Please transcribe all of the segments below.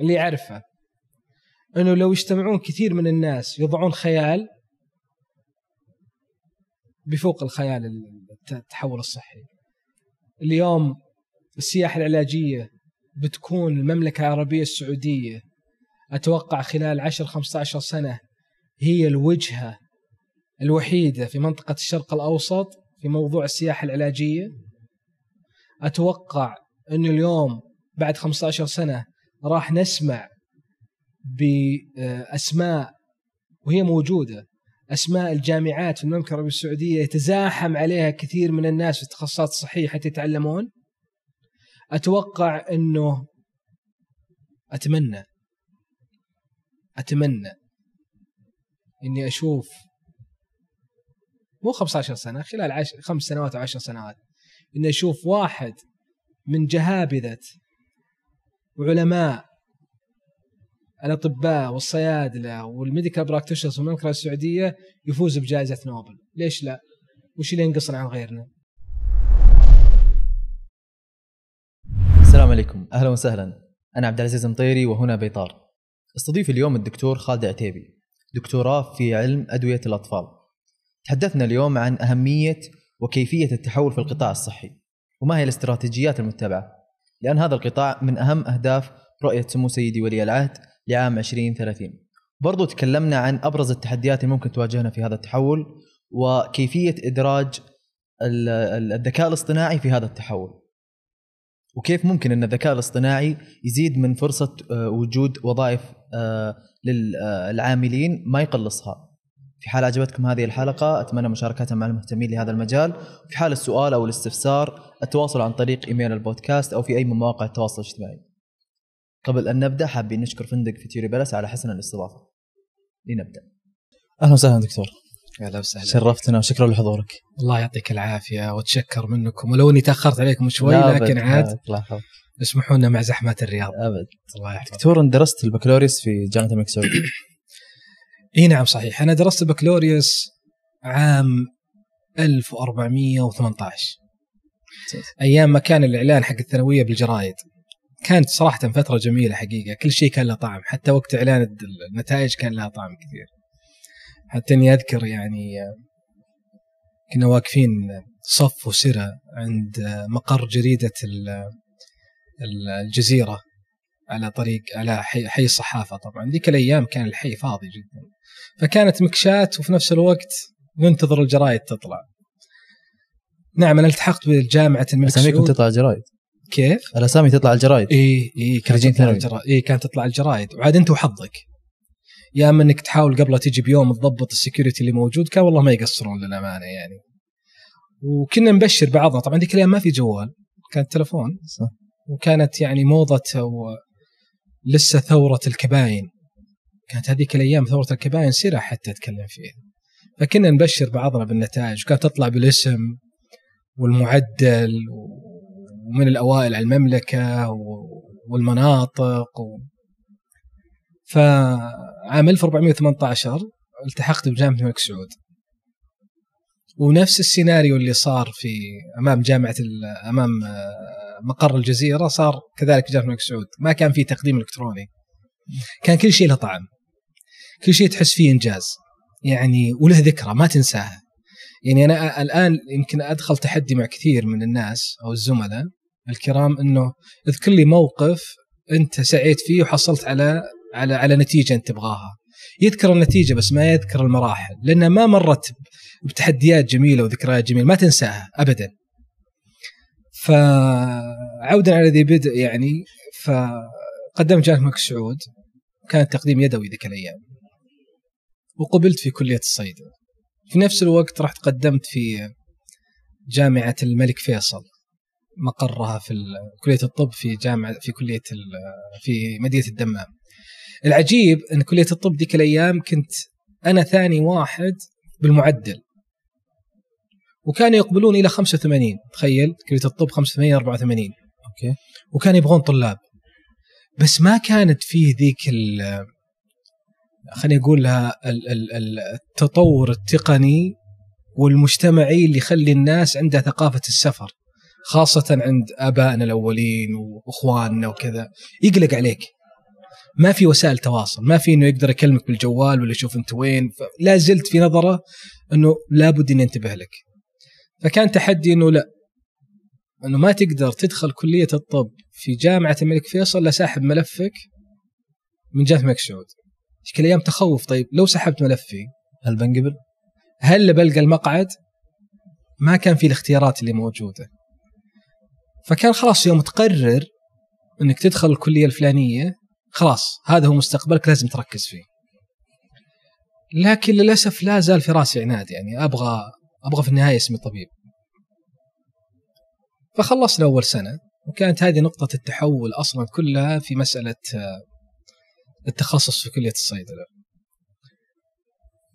اللي يعرفه. إنه لو يجتمعون كثير من الناس يضعون خيال بفوق الخيال التحول الصحي. اليوم السياحة العلاجية بتكون المملكة العربية السعودية أتوقع خلال 10 15 سنة هي الوجهة الوحيدة في منطقة الشرق الأوسط في موضوع السياحة العلاجية. أتوقع إنه اليوم بعد 15 سنة راح نسمع بأسماء وهي موجودة. أسماء الجامعات في المملكة العربية السعودية يتزاحم عليها كثير من الناس في التخصصات الصحيه حتى يتعلمون. أتوقع إنه أتمنى أتمنى إني أشوف مو 15 سنة خلال عشر خمس سنوات أو عشر سنوات إني أشوف واحد من جهابذة وعلماء الأطباء والصيادلة وال medical practitioners في المملكة السعودية يفوز بجائزة نوبل، ليش لا؟ وش اللي ينقصنا عن غيرنا؟ السلام عليكم، أهلا وسهلا. أنا عبد العزيز مطيري وهنا بيطار. استضيف اليوم الدكتور خالد عتيبي، دكتوراه في علم أدوية الأطفال. تحدثنا اليوم عن أهمية وكيفية التحول في القطاع الصحي، وما هي الاستراتيجيات المتبعة، لأن هذا القطاع من أهم أهداف رؤية سمو سيدي ولي العهد لعام 2030 برضو تكلمنا عن أبرز التحديات اللي ممكن تواجهنا في هذا التحول وكيفية إدراج الذكاء الاصطناعي في هذا التحول. وكيف ممكن أن الذكاء الاصطناعي يزيد من فرصة آه، وجود وظائف آه، للعاملين ما يقلصها. في حال عجبتكم هذه الحلقة أتمنى مشاركتها مع المهتمين لهذا المجال. في حال السؤال أو الاستفسار التواصل عن طريق إيميل البودكاست أو في أي من مواقع التواصل الاجتماعي. قبل أن نبدأ حابين نشكر فندق في Theory Plus على حسن الاستضافة. لنبدأ. أهلا وسهلا دكتور. أهلا وسهلا. شرفتنا وشكرا لحضورك. الله يعطيك العافية وأتشكر منكم ولو إني تأخرت عليكم شوي لكن عاد اسمحوا لنا مع زحمه الرياض. أبد. الله يحفظك. دكتور درست البكالوريوس في جامعة الملك سعود. إي نعم صحيح. أنا درست البكالوريوس عام 1418 أيام ما كان الإعلان حق الثانوية بالجرايد كانت صراحة فترة جميلة حقيقة. كل شيء كان له طعم حتى وقت إعلان النتائج كان لها طعم كثير. حتى إني أذكر يعني كنا واقفين صف وسرا عند مقر جريدة الجزيرة على طريق على حي, حي الصحافة طبعا. ذيك الأيام كان الحي فاضي جدا. فكانت مكشات وفي نفس الوقت ننتظر الجرايد تطلع. نعم أنا التحقت بجامعة الملك سعود تطلع جرايد كيف؟ الأسامي تطلع الجرايد. إي إي كانت تطلع الجرايد. إي كانت تطلع الجرايد. وعاد أنت وحظك. يا أما إنك تحاول قبل تجي بيوم تضبط ال security اللي موجود كان والله ما يقصرون للأمانة يعني. وكنا نبشر بعضنا. طبعا ذيك الأيام ما في جوال كان تلفون صح. وكانت يعني موضة لسه ثورة الكباين. كانت هذيك الأيام ثورة الكباين سيرة حتى أتكلم فيها. فكنا نبشر بعضنا بالنتائج. وكانت تطلع بالاسم. والمعدل ومن الأوائل على المملكة والمناطق و... فعام 1418 التحقت بجامعة الملك سعود. ونفس السيناريو اللي صار في أمام جامعة أمام مقر الجزيرة صار كذلك في جامعة الملك سعود. ما كان في تقديم إلكتروني. كان كل شيء له طعم. كل شيء تحس فيه إنجاز. يعني وله ذكرى ما تنساها. يعني أنا الآن يمكن أدخل تحدي مع كثير من الناس أو الزملاء الكرام إنه اذكر لي موقف أنت سعيت فيه وحصلت على على على نتيجة أنت تبغاها. يذكر النتيجة بس ما يذكر المراحل لانها ما مرت بتحديات جميلة وذكريات جميلة ما تنساها ابدا. فعودا على ذي بدء يعني فقدمت جامعه الملك سعود كان تقديم يدوي ذيك الأيام وقبلت في كلية الصيد. في نفس الوقت رحت قدمت في جامعة الملك فيصل مقرها في كلية الطب في جامعة في كلية في مدينة الدمام. العجيب أن كلية الطب ذيك الأيام كنت أنا ثاني واحد بالمعدل. وكانوا يقبلون إلى 85 تخيل؟ كلية الطب 85 84 أوكي. وكانوا يبغون طلاب. بس ما كانت فيه ذيك خليني أقول لها التطور التقني والمجتمعي اللي يخلي الناس عندها ثقافة السفر خاصة عند آبائنا الأولين وإخواننا وكذا. يقلق عليك. ما في وسائل تواصل ما في إنه يقدر يكلمك بالجوال ولا يشوف أنت وين لا زلت في نظرة إنه لابد اني انتبه لك. فكان تحدي إنه لا إنه ما تقدر تدخل كلية الطب في جامعة الملك فيصل لا ساحب ملفك من جامعه الملك سعود. تلك الأيام تخوف طيب لو سحبت ملفي هل بنقبل؟ هل بلقى المقعد؟ ما كان في الاختيارات اللي موجودة فكان خلاص يوم تقرر إنك تدخل الكلية الفلانية خلاص هذا هو مستقبلك لازم تركز فيه لكن للأسف لا زال في رأسي عناد يعني أبغى أبغى في النهاية اسمي طبيب فخلصنا أول سنة وكانت هذه نقطة التحول أصلا كلها في مسألة آه، التخصص في كلية الصيدله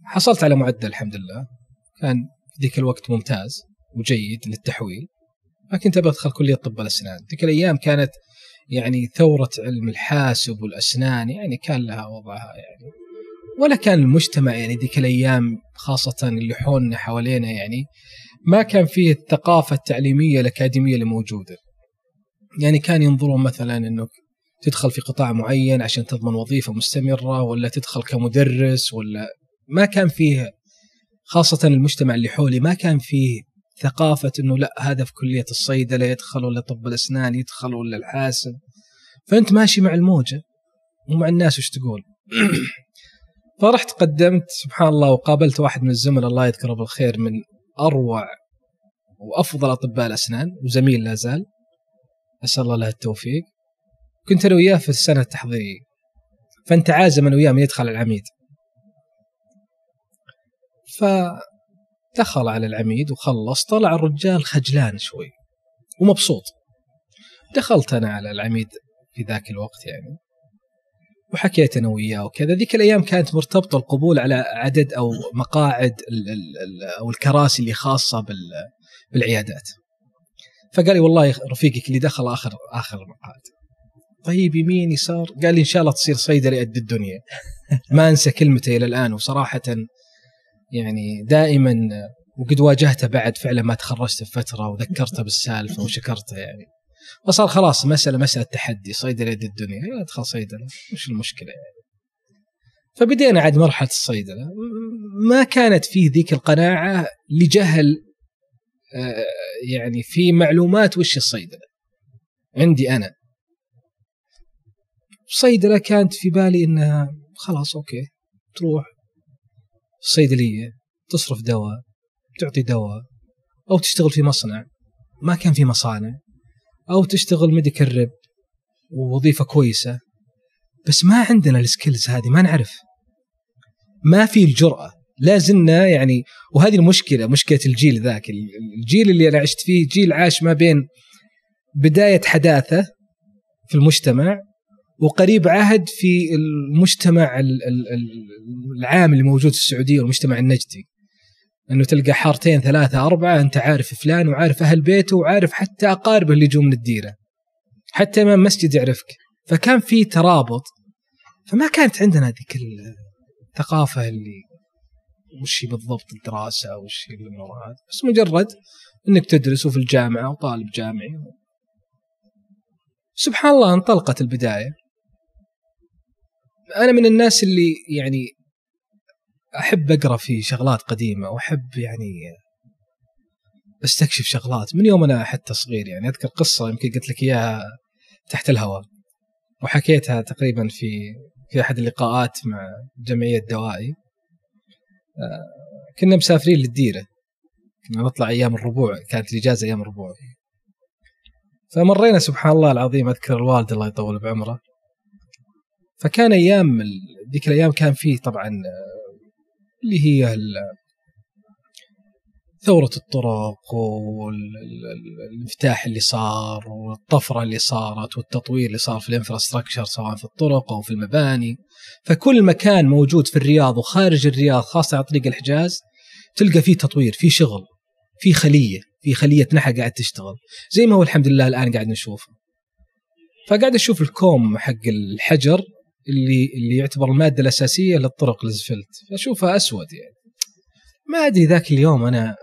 حصلت على معدل الحمد لله. كان في ذيك الوقت ممتاز وجيد للتحويل ما كنت أبغى ادخل كلية طب الأسنان. ذيك الأيام كانت يعني ثورة علم الحاسب والأسنان يعني كان لها وضعها يعني. ولا كان المجتمع يعني ذيك الأيام خاصة اللي حولنا حوالينا يعني ما كان فيه الثقافة التعليمية الأكاديمية اللي موجودة. يعني كان ينظرون مثلا إنه تدخل في قطاع معين عشان تضمن وظيفة مستمرة ولا تدخل كمدرس ولا ما كان فيه خاصة المجتمع اللي حولي ما كان فيه ثقافة إنه لا هذا في كلية الصيدلة يدخل ولا طب الأسنان يدخل ولا الحاسب. فأنت ماشي مع الموجة ومع الناس وش تقول؟ فرحت قدمت سبحان الله وقابلت واحد من الزملاء الله يذكره بالخير من أروع وأفضل أطباء الأسنان وزميل لا زال. أسأل الله له التوفيق. كنت أنا وياه في السنة التحضيرية. فانت عازم أنا وياه من يدخل العميد. فدخل على العميد وخلص طلع الرجال خجلان شوي ومبسوط. دخلت أنا على العميد في ذاك الوقت يعني وحكيت أنا وياه وكذا. ذيك الأيام كانت مرتبطة القبول على عدد أو مقاعد ال ال أو الكراسي اللي خاصة بالعيادات. فقال لي والله رفيقك اللي دخل آخر آخر مقعد طيب يمين يسار. قال لي إن شاء الله تصير صيدلي قد الدنيا. ما أنسى كلمته إلى الآن وصراحة يعني دائما وقد واجهته بعد فعلا ما تخرجت بفترة وذكرته بالسالفة وشكرته يعني. فصار خلاص مسألة مسألة تحدي صيدله يد الدنيا. أدخل صيدلة وش المشكلة يعني. فبدينا عاد مرحلة الصيدلة. ما كانت فيه ذيك القناعة لجهل آه، يعني في معلومات وش الصيدلة. عندي أنا. صيدله كانت في بالي إنها خلاص okay تروح الصيدليه تصرف دواء تعطي دواء أو تشتغل في مصنع ما كان في مصانع أو تشتغل medical rep ووظيفة كويسة. بس ما عندنا السكيلز هذه ما نعرف. ما في الجرأة لا زلنا يعني وهذه المشكلة مشكلة الجيل ذاك الجيل اللي أنا عشت فيه جيل عاش ما بين بداية حداثة في المجتمع وقريب عهد في المجتمع العام اللي موجود في السعودية والمجتمع النجدي. إنه تلقى حارتين ثلاثة أربعة أنت عارف فلان وعارف أهل بيته وعارف حتى أقاربه اللي يجون من الديرة. حتى إمام مسجد يعرفك. فكان في ترابط. فما كانت عندنا ذيك الثقافة اللي وش بالضبط الدراسة وش الأمور هذه بس مجرد إنك تدرس وفي الجامعة وطالب جامعي. سبحان الله انطلقت البداية. أنا من الناس اللي يعني أحب أقرأ في شغلات قديمة وأحب يعني أستكشف شغلات من يوم أنا حتى صغير يعني أذكر قصة يمكن قلت لك إياها تحت الهواء وحكيتها تقريبا في في أحد اللقاءات مع جمعية دوائي. آه، كنا مسافرين للديرة. كنا نطلع أيام الربوع كانت الإجازة أيام الربوع. فمرينا سبحان الله العظيم أذكر الوالد الله يطول بعمره. فكان أيام ذيك الأيام كان فيه طبعا اللي هي ثورة الطرق والانفتاح اللي صار والطفرة اللي صارت والتطوير اللي صار في الانفراستراكشر سواء في الطرق أو في المباني. فكل مكان موجود في الرياض وخارج الرياض خاصة على طريق الحجاز تلقى فيه تطوير فيه شغل فيه خلية في خلية نحا قاعد تشتغل. زي ما هو الحمد لله الآن قاعد نشوفه. فقاعد أشوف الكوم حق الحجر اللي اللي يعتبر المادة الأساسية للطرق الاسفلت فأشوفها أسود يعني. ما أدري ذاك اليوم أنا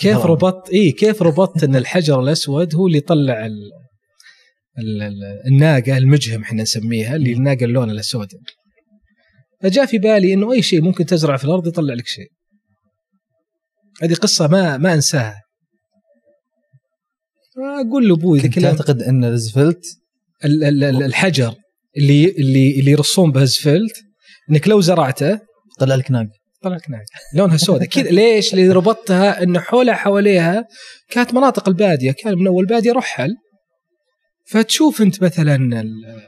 كيف ربطت اي كيف ربطت إن الحجر الأسود هو اللي يطلع ال... ال- ال- الناقة المجهم إحنا نسميها اللي الناقة اللون الأسود. فجاء في بالي إنه أي شيء ممكن تزرع في الأرض يطلع لك شيء. هذه قصة ما ما أنساها. أقول لأبوي كنت تعتقد إن الزفلت ال- ال- ال- الحجر. اللي اللي اللي يرصون به اسفلت إنك لو زرعته طلع لك ناق طلع لك ناقة. لونها سوداء. كذا. ليش؟ اللي ربطتها إنه حولها حواليها كانت مناطق البادية. كان من أول بادية رحل. فتشوف أنت مثلا ال-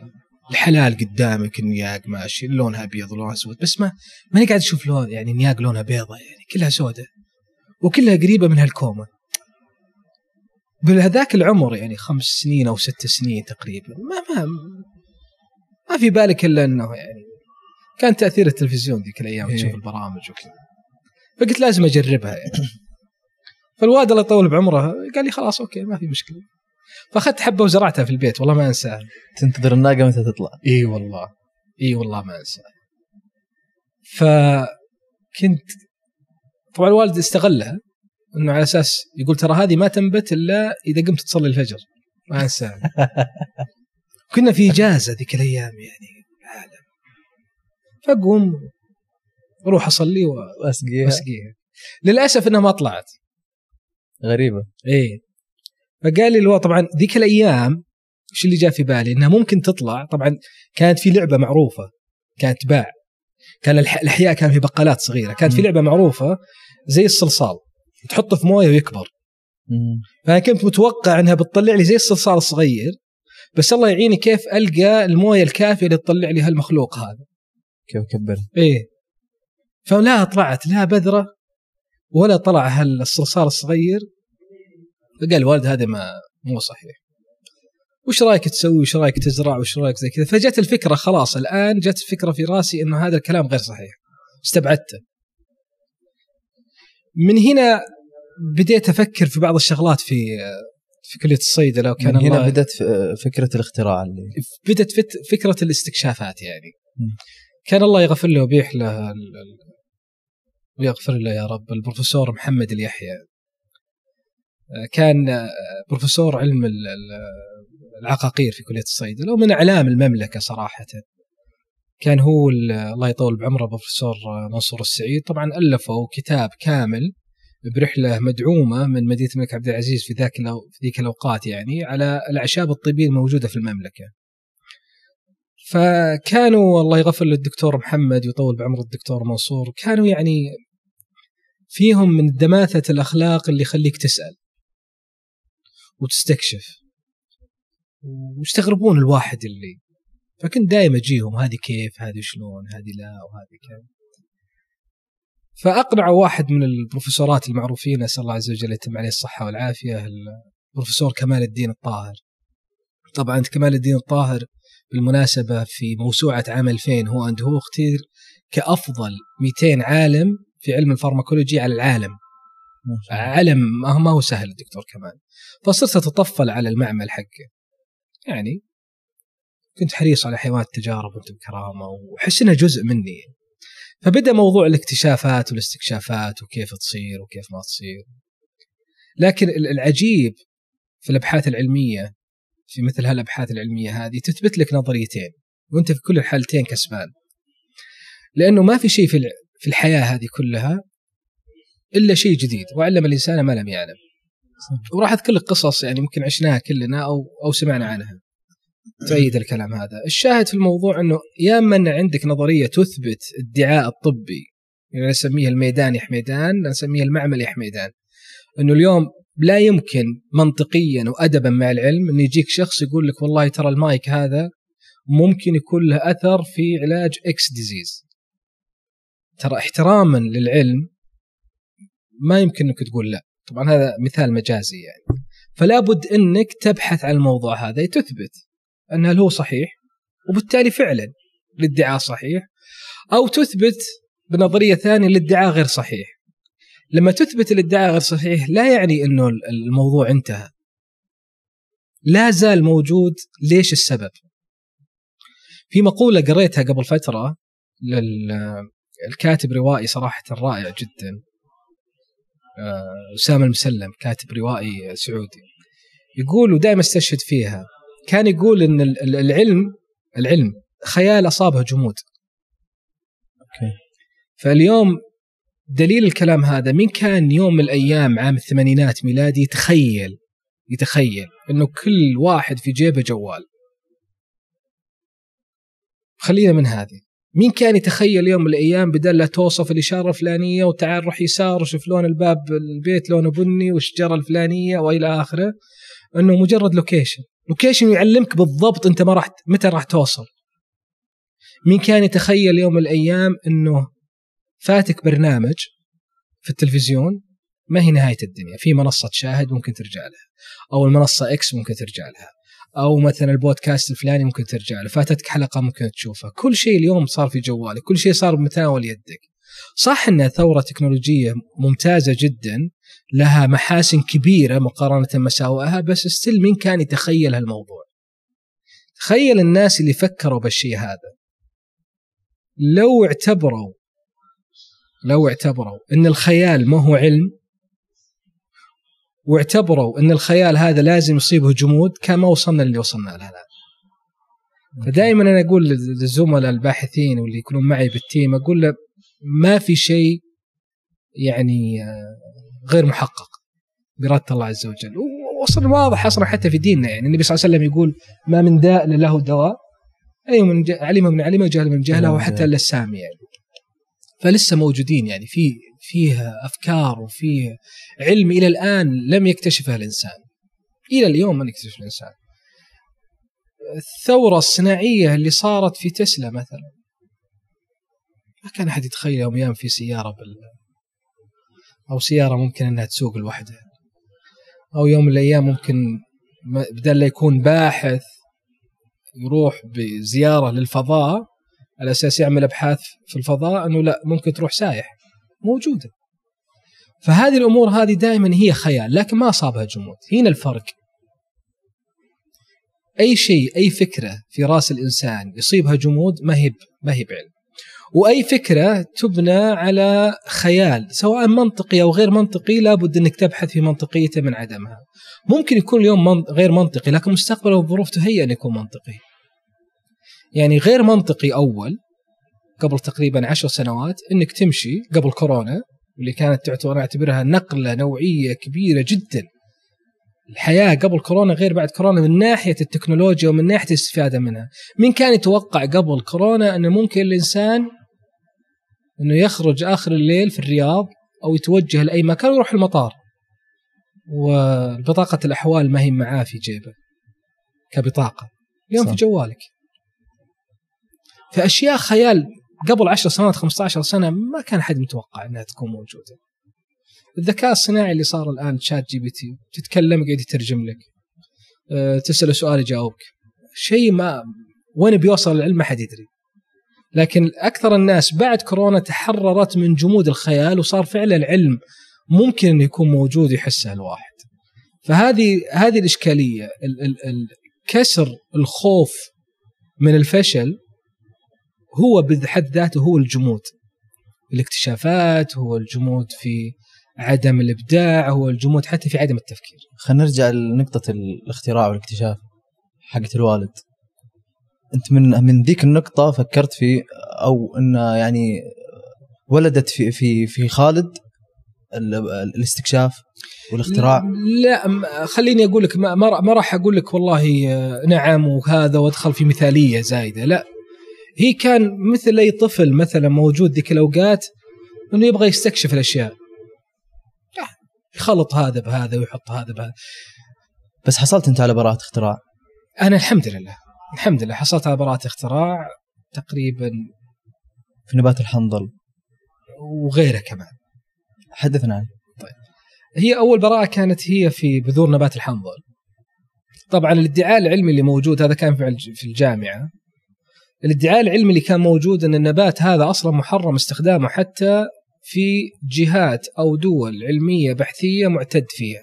الحلال قدامك النياق ماشي لونها أبيض ولونها أسود. بس ما ماني قاعد أشوف لون يعني نياق لونها بيضة يعني كلها سوداء. وكلها قريبة من هالكومة. بهذاك العمر يعني خمس سنين أو ست سنين تقريبا. ما ما ما في بالك إلا إنه يعني كان تأثير التلفزيون ذيك الأيام إيه. تشوف البرامج وكذا. فقلت لازم أجربها يعني. فالوالد الله يطول بعمره قال لي خلاص okay ما في مشكلة. فأخذت حبة وزرعتها في البيت والله ما أنساها. تنتظر الناقة متى تطلع. إي والله إي والله ما أنساها. فكنت طبعا الوالد استغلها إنه على أساس يقول ترى هذه ما تنبت إلا إذا قمت تصلي الفجر. ما أنساها. كنا في إجازة ذيك الأيام يعني العالم. فأقوم أروح أصلي وأسقيها. وأسقيها. للأسف إنها ما طلعت. غريبة. إيه. فقال لي طبعا ذيك الأيام وش اللي جاء في بالي؟ إنها ممكن تطلع. طبعا كانت في لعبة معروفة كانت تباع كان الأحياء كان في بقالات صغيرة. كانت في مم. لعبة معروفة زي الصلصال. تحطه في موية ويكبر. مم. فأنا كنت متوقع إنها بتطلع لي زي الصلصال الصغير. بس الله يعيني كيف ألقى الموية الكافية اللي تطلع لي هالمخلوق هذا. كيف كبر إيه. فلا طلعت لا بذرة ولا طلع هالصرصار الصغير. فقال الوالد هذا ما مو صحيح. وش رأيك تسوي؟ وش رأيك تزرع؟ وش رأيك زي كذا؟ فجت الفكرة خلاص. الآن جت الفكرة في راسي إنه هذا الكلام غير صحيح. استبعدته. من هنا بديت أفكر في بعض الشغلات في في كليه الصيدله وكان هنا الله بدأت فكرة الاختراع اللي بدت فت- فكرة الاستكشافات يعني. مم. كان الله يغفر له ويبيح له ال- ويغفر له يا رب. البروفيسور محمد اليحيى. آه، كان آه، بروفيسور علم ال- ال- العقاقير في كلية الصيدله ومن أعلام المملكة صراحة. كان هو ال- الله يطول بعمره بروفيسور آه، منصور السعيد. طبعا الفوا كتاب كامل برحلة مدعومة من مدينة الملك عبد العزيز في ذاك الأو- في ذيك الأوقات يعني على الأعشاب الطبيه الموجودة في المملكة. فكانوا الله يغفر للدكتور محمد ويطول بعمر الدكتور منصور كانوا يعني فيهم من دماثة الأخلاق اللي يخليك تسأل وتستكشف ويستغربون الواحد اللي فكنت دائما أجيهم هذه كيف هذه شلون هذه لا وهذه كيف فاقنعوا واحد من البروفيسورات المعروفين أسأل الله عز وجل يتم عليه الصحة والعافية البروفيسور كمال الدين الطاهر. طبعا كمال الدين الطاهر بالمناسبة في موسوعة عام 2000 هو أند هو أختير كأفضل 200 عالم في علم الفارماكولوجي على العالم. علم ما هو ما هو سهل الدكتور كمال. فصرت أتطفل على المعمل حقه يعني كنت حريص على حيوانات التجارب وانت بكرامه وأحس انها جزء مني. فبدأ موضوع الاكتشافات والاستكشافات وكيف تصير وكيف ما تصير. لكن ال- العجيب في الأبحاث العلمية في مثل هالأبحاث العلمية هذه تثبت لك نظريتين وأنت في كل الحالتين كسبان. لأنه ما في شيء في في الحياة هذه كلها إلا شيء جديد وعلم الإنسان ما لم يعلم. وراح أذكر لك قصص يعني ممكن عشناها كلنا أو أو سمعنا عنها. تؤيد الكلام هذا. الشاهد في الموضوع إنه يا اما ان عندك نظرية تثبت ادعاء الطبي يعني نسميها الميدان يا حميدان نسميها المعمل يا حميدان إنه اليوم لا يمكن منطقيا وادبا مع العلم إن يجيك شخص يقول لك والله ترى المايك هذا ممكن يكون له أثر في علاج X disease ترى احتراما للعلم ما يمكن إنك تقول لا. طبعا هذا مثال مجازي يعني. فلا بد إنك تبحث عن الموضوع هذا تثبت. أن هل هو صحيح؟ وبالتالي فعلا الادعاء صحيح. أو تثبت بنظرية ثانية الادعاء غير صحيح. لما تثبت الادعاء غير صحيح لا يعني إنه الموضوع انتهى. لا زال موجود ليش السبب؟ في مقولة قريتها قبل فترة للكاتب روائي صراحة رائع جدا. آه، أسامة المسلم كاتب روائي سعودي. يقول ودائما أستشهد فيها كان يقول إن ال- ال- العلم العلم خيال أصابه جمود. أوكي. فاليوم دليل الكلام هذا مين كان يوم من الأيام عام الثمانينات ميلادي يتخيل يتخيل إنه كل واحد في جيبه جوال. خلينا من هذه. مين كان يتخيل يوم من الأيام بدل لا توصف الإشارة الفلانية وتعال روح يسار وشوف لون الباب البيت لونه بني والشجره الفلانية وإلى آخره إنه مجرد location location يعلمك بالضبط أنت ما راح متى راح توصل. مين كان يتخيل يوم من الأيام إنه فاتك برنامج في التلفزيون؟ ما هي نهاية الدنيا. في منصة شاهد ممكن ترجع لها. أو المنصة إكس ممكن ترجع لها. أو مثلا البودكاست الفلاني ممكن ترجع له. فاتتك حلقة ممكن تشوفها. كل شيء اليوم صار في جوالك. كل شيء صار بمتناول يدك. صح انها ثوره تكنولوجيه ممتازة جدا. لها محاسن كبيرة مقارنة بمساوئها بس still مين كان يتخيل هالموضوع تخيل الناس اللي فكروا بالشيء هذا. لو اعتبروا لو اعتبروا إن الخيال ما هو علم واعتبروا إن الخيال هذا لازم يصيبه جمود كان ما وصلنا اللي وصلنا له الآن. فدائما أنا أقول للزملاء الباحثين واللي يكونون معي بالتيم أقول له ما في شيء يعني آه، غير محقق. باراده الله عز وجل. وصل واضح أصلا حتى في ديننا يعني. النبي صلى الله عليه وسلم يقول ما من داء له دواء. أي من ج- علم من علمه وجهل من جهله وحتى اللسام يعني. فلسه موجودين يعني. في فيه أفكار وفيه علم إلى الآن لم يكتشفه الإنسان. إلى اليوم لم يكتشف الإنسان. الثورة الصناعية اللي صارت في تسلا مثلا. ما كان أحد يتخيل يوم أيام في سيارة بال أو سيارة ممكن إنها تسوق لوحدها. أو يوم من الأيام ممكن بدل لا يكون باحث يروح بزيارة للفضاء على أساس يعمل أبحاث في الفضاء إنه لا ممكن تروح سايح. موجودة. فهذه الأمور هذه دائما هي خيال لكن ما أصابها جمود. هنا الفرق. أي شيء أي فكرة في رأس الإنسان يصيبها جمود ما هي ما هي بعلم. وأي فكرة تبنى على خيال سواء منطقي أو غير منطقي لابد أنك تبحث في منطقيته من عدمها. ممكن يكون اليوم من- غير منطقي لكن مستقبلا الظروف تهيئ أن يكون منطقي. يعني غير منطقي أول قبل تقريبا عشر سنوات أنك تمشي قبل كورونا واللي كانت تعتبر أعتبرها نقلة نوعية كبيرة جدا. الحياة قبل كورونا غير بعد كورونا من ناحية التكنولوجيا ومن ناحية الاستفادة منها. مين كان يتوقع قبل كورونا انه ممكن الإنسان إنه يخرج آخر الليل في الرياض أو يتوجه لأي مكان ويروح المطار وبطاقة الأحوال ما هي معاه في جيبه كبطاقة اليوم. في جوالك فأشياء خيال قبل 10 سنوات 15 سنة ما كان حد متوقع إنها تكون موجودة. الذكاء الصناعي اللي صار الآن ChatGPT تتكلم قاعد يترجم لك. أه، تسأله سؤال يجاوبك. شيء ما وين بيوصل العلم ما حد يدري. لكن أكثر الناس بعد كورونا تحررت من جمود الخيال وصار فعلا العلم ممكن انه يكون موجود يحسه الواحد. فهذه هذه الإشكالية ال- ال- ال- كسر الخوف من الفشل هو بحد ذاته هو الجمود. الاكتشافات هو الجمود في عدم الإبداع هو الجمود حتى في عدم التفكير. خلينا نرجع لنقطة الاختراع والاكتشاف حقت الوالد. أنت من من ذيك النقطة فكرت في أو إن يعني ولدت في في في خالد ال- ال- الاستكشاف والاختراع؟ لا خليني أقول لك ما, ما را- ما راح أقول لك والله آه، نعم وهذا وأدخل في مثالية زايدة لا. هي كان مثل أي طفل مثلا موجود ذيك الأوقات إنه يبغى يستكشف الأشياء. يخلط هذا بهذا ويحط هذا بهذا. بس حصلت أنت على براءة اختراع؟ أنا الحمد لله. الحمد لله حصلت على براءة اختراع تقريبا في نبات الحنظل. وغيره كمان. حدثنا. عنه هي أول براءة كانت هي في بذور نبات الحنظل. طبعا الادعاء العلمي اللي موجود هذا كان في الج- في الجامعة. الادعاء العلمي اللي كان موجود إن النبات هذا أصلا محرم استخدامه حتى في جهات أو دول علمية بحثية معتد فيها.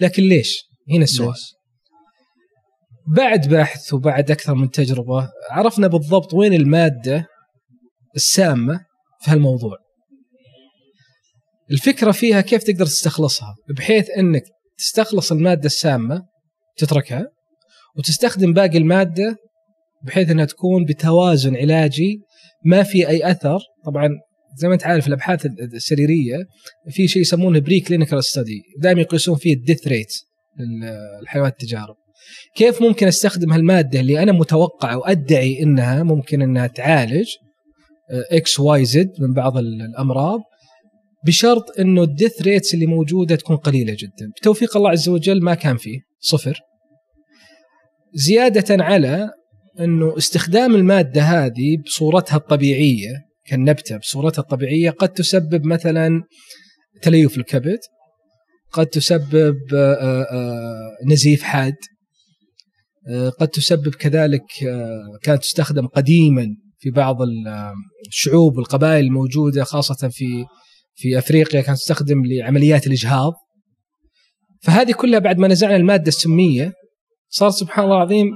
لكن ليش؟ هنا السؤال. ليش؟ بعد بحث وبعد أكثر من تجربة عرفنا بالضبط وين المادة السامة في هالموضوع. الفكرة فيها كيف تقدر تستخلصها بحيث إنك تستخلص المادة السامة تتركها وتستخدم باقي المادة بحيث إنها تكون بتوازن علاجي ما في أي أثر. طبعا زي ما أنت عارف الأبحاث السريرية في شيء يسمونه preclinical study دائما يقيسون فيه ال death rate للحيوانات التجارب. كيف ممكن أستخدم هالمادة اللي أنا متوقع وأدعي إنها ممكن إنها تعالج X Y Z من بعض الأمراض بشرط إنه ال death rates اللي موجودة تكون قليلة جدا. بتوفيق الله عز وجل ما كان فيه صفر. زيادة على إنه استخدام المادة هذه بصورتها الطبيعية كالنبتة بصورتها الطبيعية قد تسبب مثلا تليف الكبد قد تسبب آه، آه، نزيف حاد. آه، قد تسبب كذلك كانت تستخدم قديما في بعض الشعوب والقبائل الموجودة خاصة في في أفريقيا كانت تستخدم لعمليات الإجهاض. فهذه كلها بعد ما نزعنا المادة السمية صار سبحان الله العظيم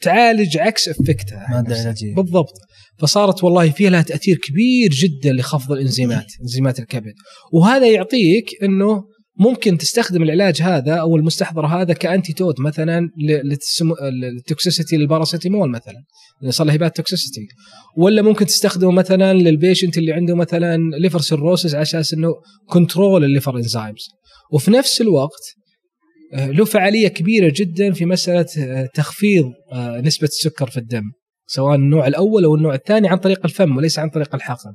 تعالج عكس effect ها. مادة علاجيه بالضبط. فصارت والله فيها لها تأثير كبير جدا لخفض الإنزيمات إنزيمات الكبد. وهذا يعطيك إنه ممكن تستخدم العلاج هذا أو المستحضر هذا ك antidote مثلا لل toxicity للباراسيتامول مثلا صار له hepatotoxicity ولا ممكن تستخدمه مثلا لل patient اللي عنده مثلا liver cirrhosis على أساس إنه control ال liver enzymes وفي نفس الوقت آه، له فعالية كبيرة جدا في مسألة آه، تخفيض آه، نسبة السكر في الدم سواء النوع الأول أو النوع الثاني عن طريق الفم وليس عن طريق الحقن.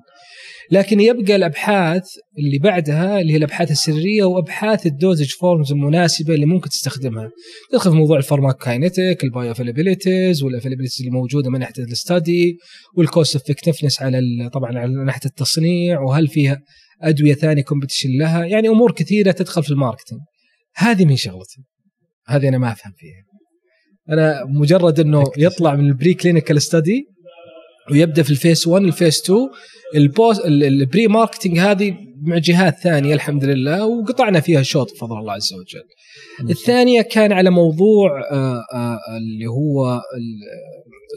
لكن يبقى الأبحاث اللي بعدها اللي هي الأبحاث السريرية وأبحاث ال dosage forms المناسبة اللي ممكن تستخدمها. تدخل في موضوع ال pharmacokinetic، ال bioavailabilities وال availabilities اللي موجودة من ناحية ال study وال cost effectiveness على طبعا على ناحية التصنيع وهل فيها أدوية ثانية competition لها، يعني أمور كثيرة تدخل في ال marketing. هذه من شغلتي. هذه أنا ما أفهم فيها. أنا مجرد إنه يطلع من ال preclinical study ويبدأ في ال phase 1 ال phase 2 ال post ال pre-marketing هذه مع جهات ثانية الحمد لله وقطعنا فيها شوط بفضل الله عز وجل. الثانية كان على موضوع آه، آه، اللي هو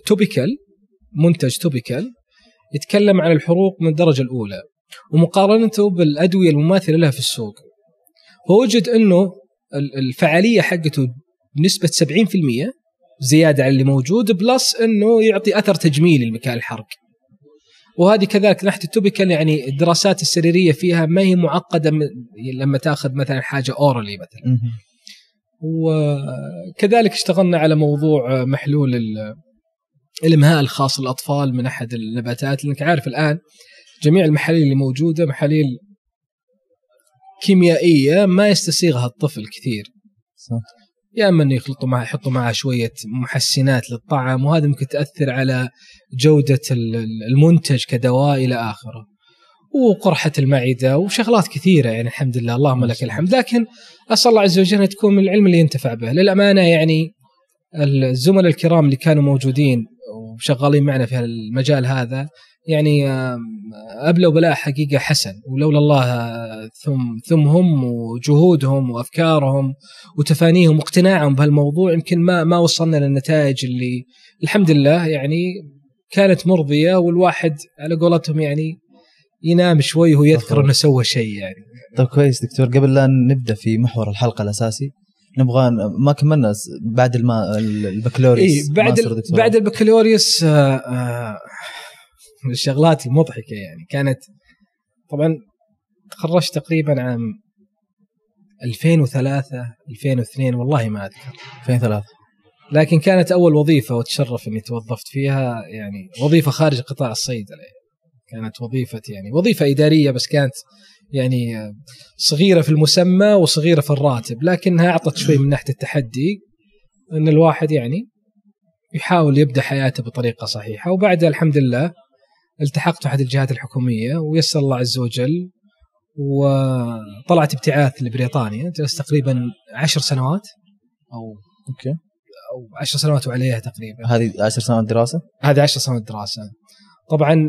topical منتج topical يتكلم عن الحروق من الدرجة الأولى ومقارنته بالأدوية المماثلة لها في السوق. فوجد إنه الفعالية حقته بنسبه 70% زيادة على اللي موجود plus إنه يعطي أثر تجميلي لمكان الحرق. وهذه كذلك ناحية ال topical يعني الدراسات السريرية فيها ما هي معقدة لما تاخذ مثلا حاجة orally مثلا. وكذلك اشتغلنا على موضوع محلول الامهاء الخاص للأطفال من أحد النباتات لأنك عارف الآن جميع المحاليل اللي موجودة محاليل كيميائية ما يستسيغها الطفل كثير. صح. يا اما انه يخلطوا معها يحطوا معها شوية محسنات للطعم وهذا ممكن تأثر على جودة المنتج كدواء إلى آخره. وقرحة المعدة وشغلات كثيرة يعني الحمد لله اللهم لك الحمد. لكن أسأل الله عز وجل أن تكون من العلم اللي ينتفع به. للأمانة يعني الزملاء الكرام اللي كانوا موجودين وشغالين معنا في المجال هذا يعني ابلوا بلاء حقيقة حسن. ولولا الله ثم ثم هم وجهودهم وأفكارهم وتفانيهم واقتناعهم بهالموضوع يمكن ما ما وصلنا للنتائج اللي الحمد لله يعني كانت مرضية والواحد على قولتهم يعني ينام شوي وهو يذكر إنه سوى شيء يعني. طيب كويس دكتور. قبل لا نبدأ في محور الحلقة الأساسي نبغى ما كملنا بعد الما البكالوريوس. إيه بعد بعد البكالوريوس آه آه من الشغلات المضحكة يعني. كانت طبعا تخرجت تقريبا عام 2003 2002 والله ما أذكر 2003 لكن كانت أول وظيفة واتشرف إني توظفت فيها يعني وظيفة خارج قطاع الصيدله كانت وظيفة يعني وظيفة إدارية بس كانت يعني صغيرة في المسمى وصغيرة في الراتب لكنها أعطت شوي من ناحية التحدي إن الواحد يعني يحاول يبدأ حياته بطريقة صحيحة. وبعدها الحمد لله التحقت أحد الجهات الحكومية ويسر الله عز وجل وطلعت ابتعاث لبريطانيا جلست تقريبا عشر سنوات. أو أوكي. أو عشر سنوات وعليها تقريبا. هذه عشر سنوات دراسة؟ هذه عشر سنوات دراسة. طبعا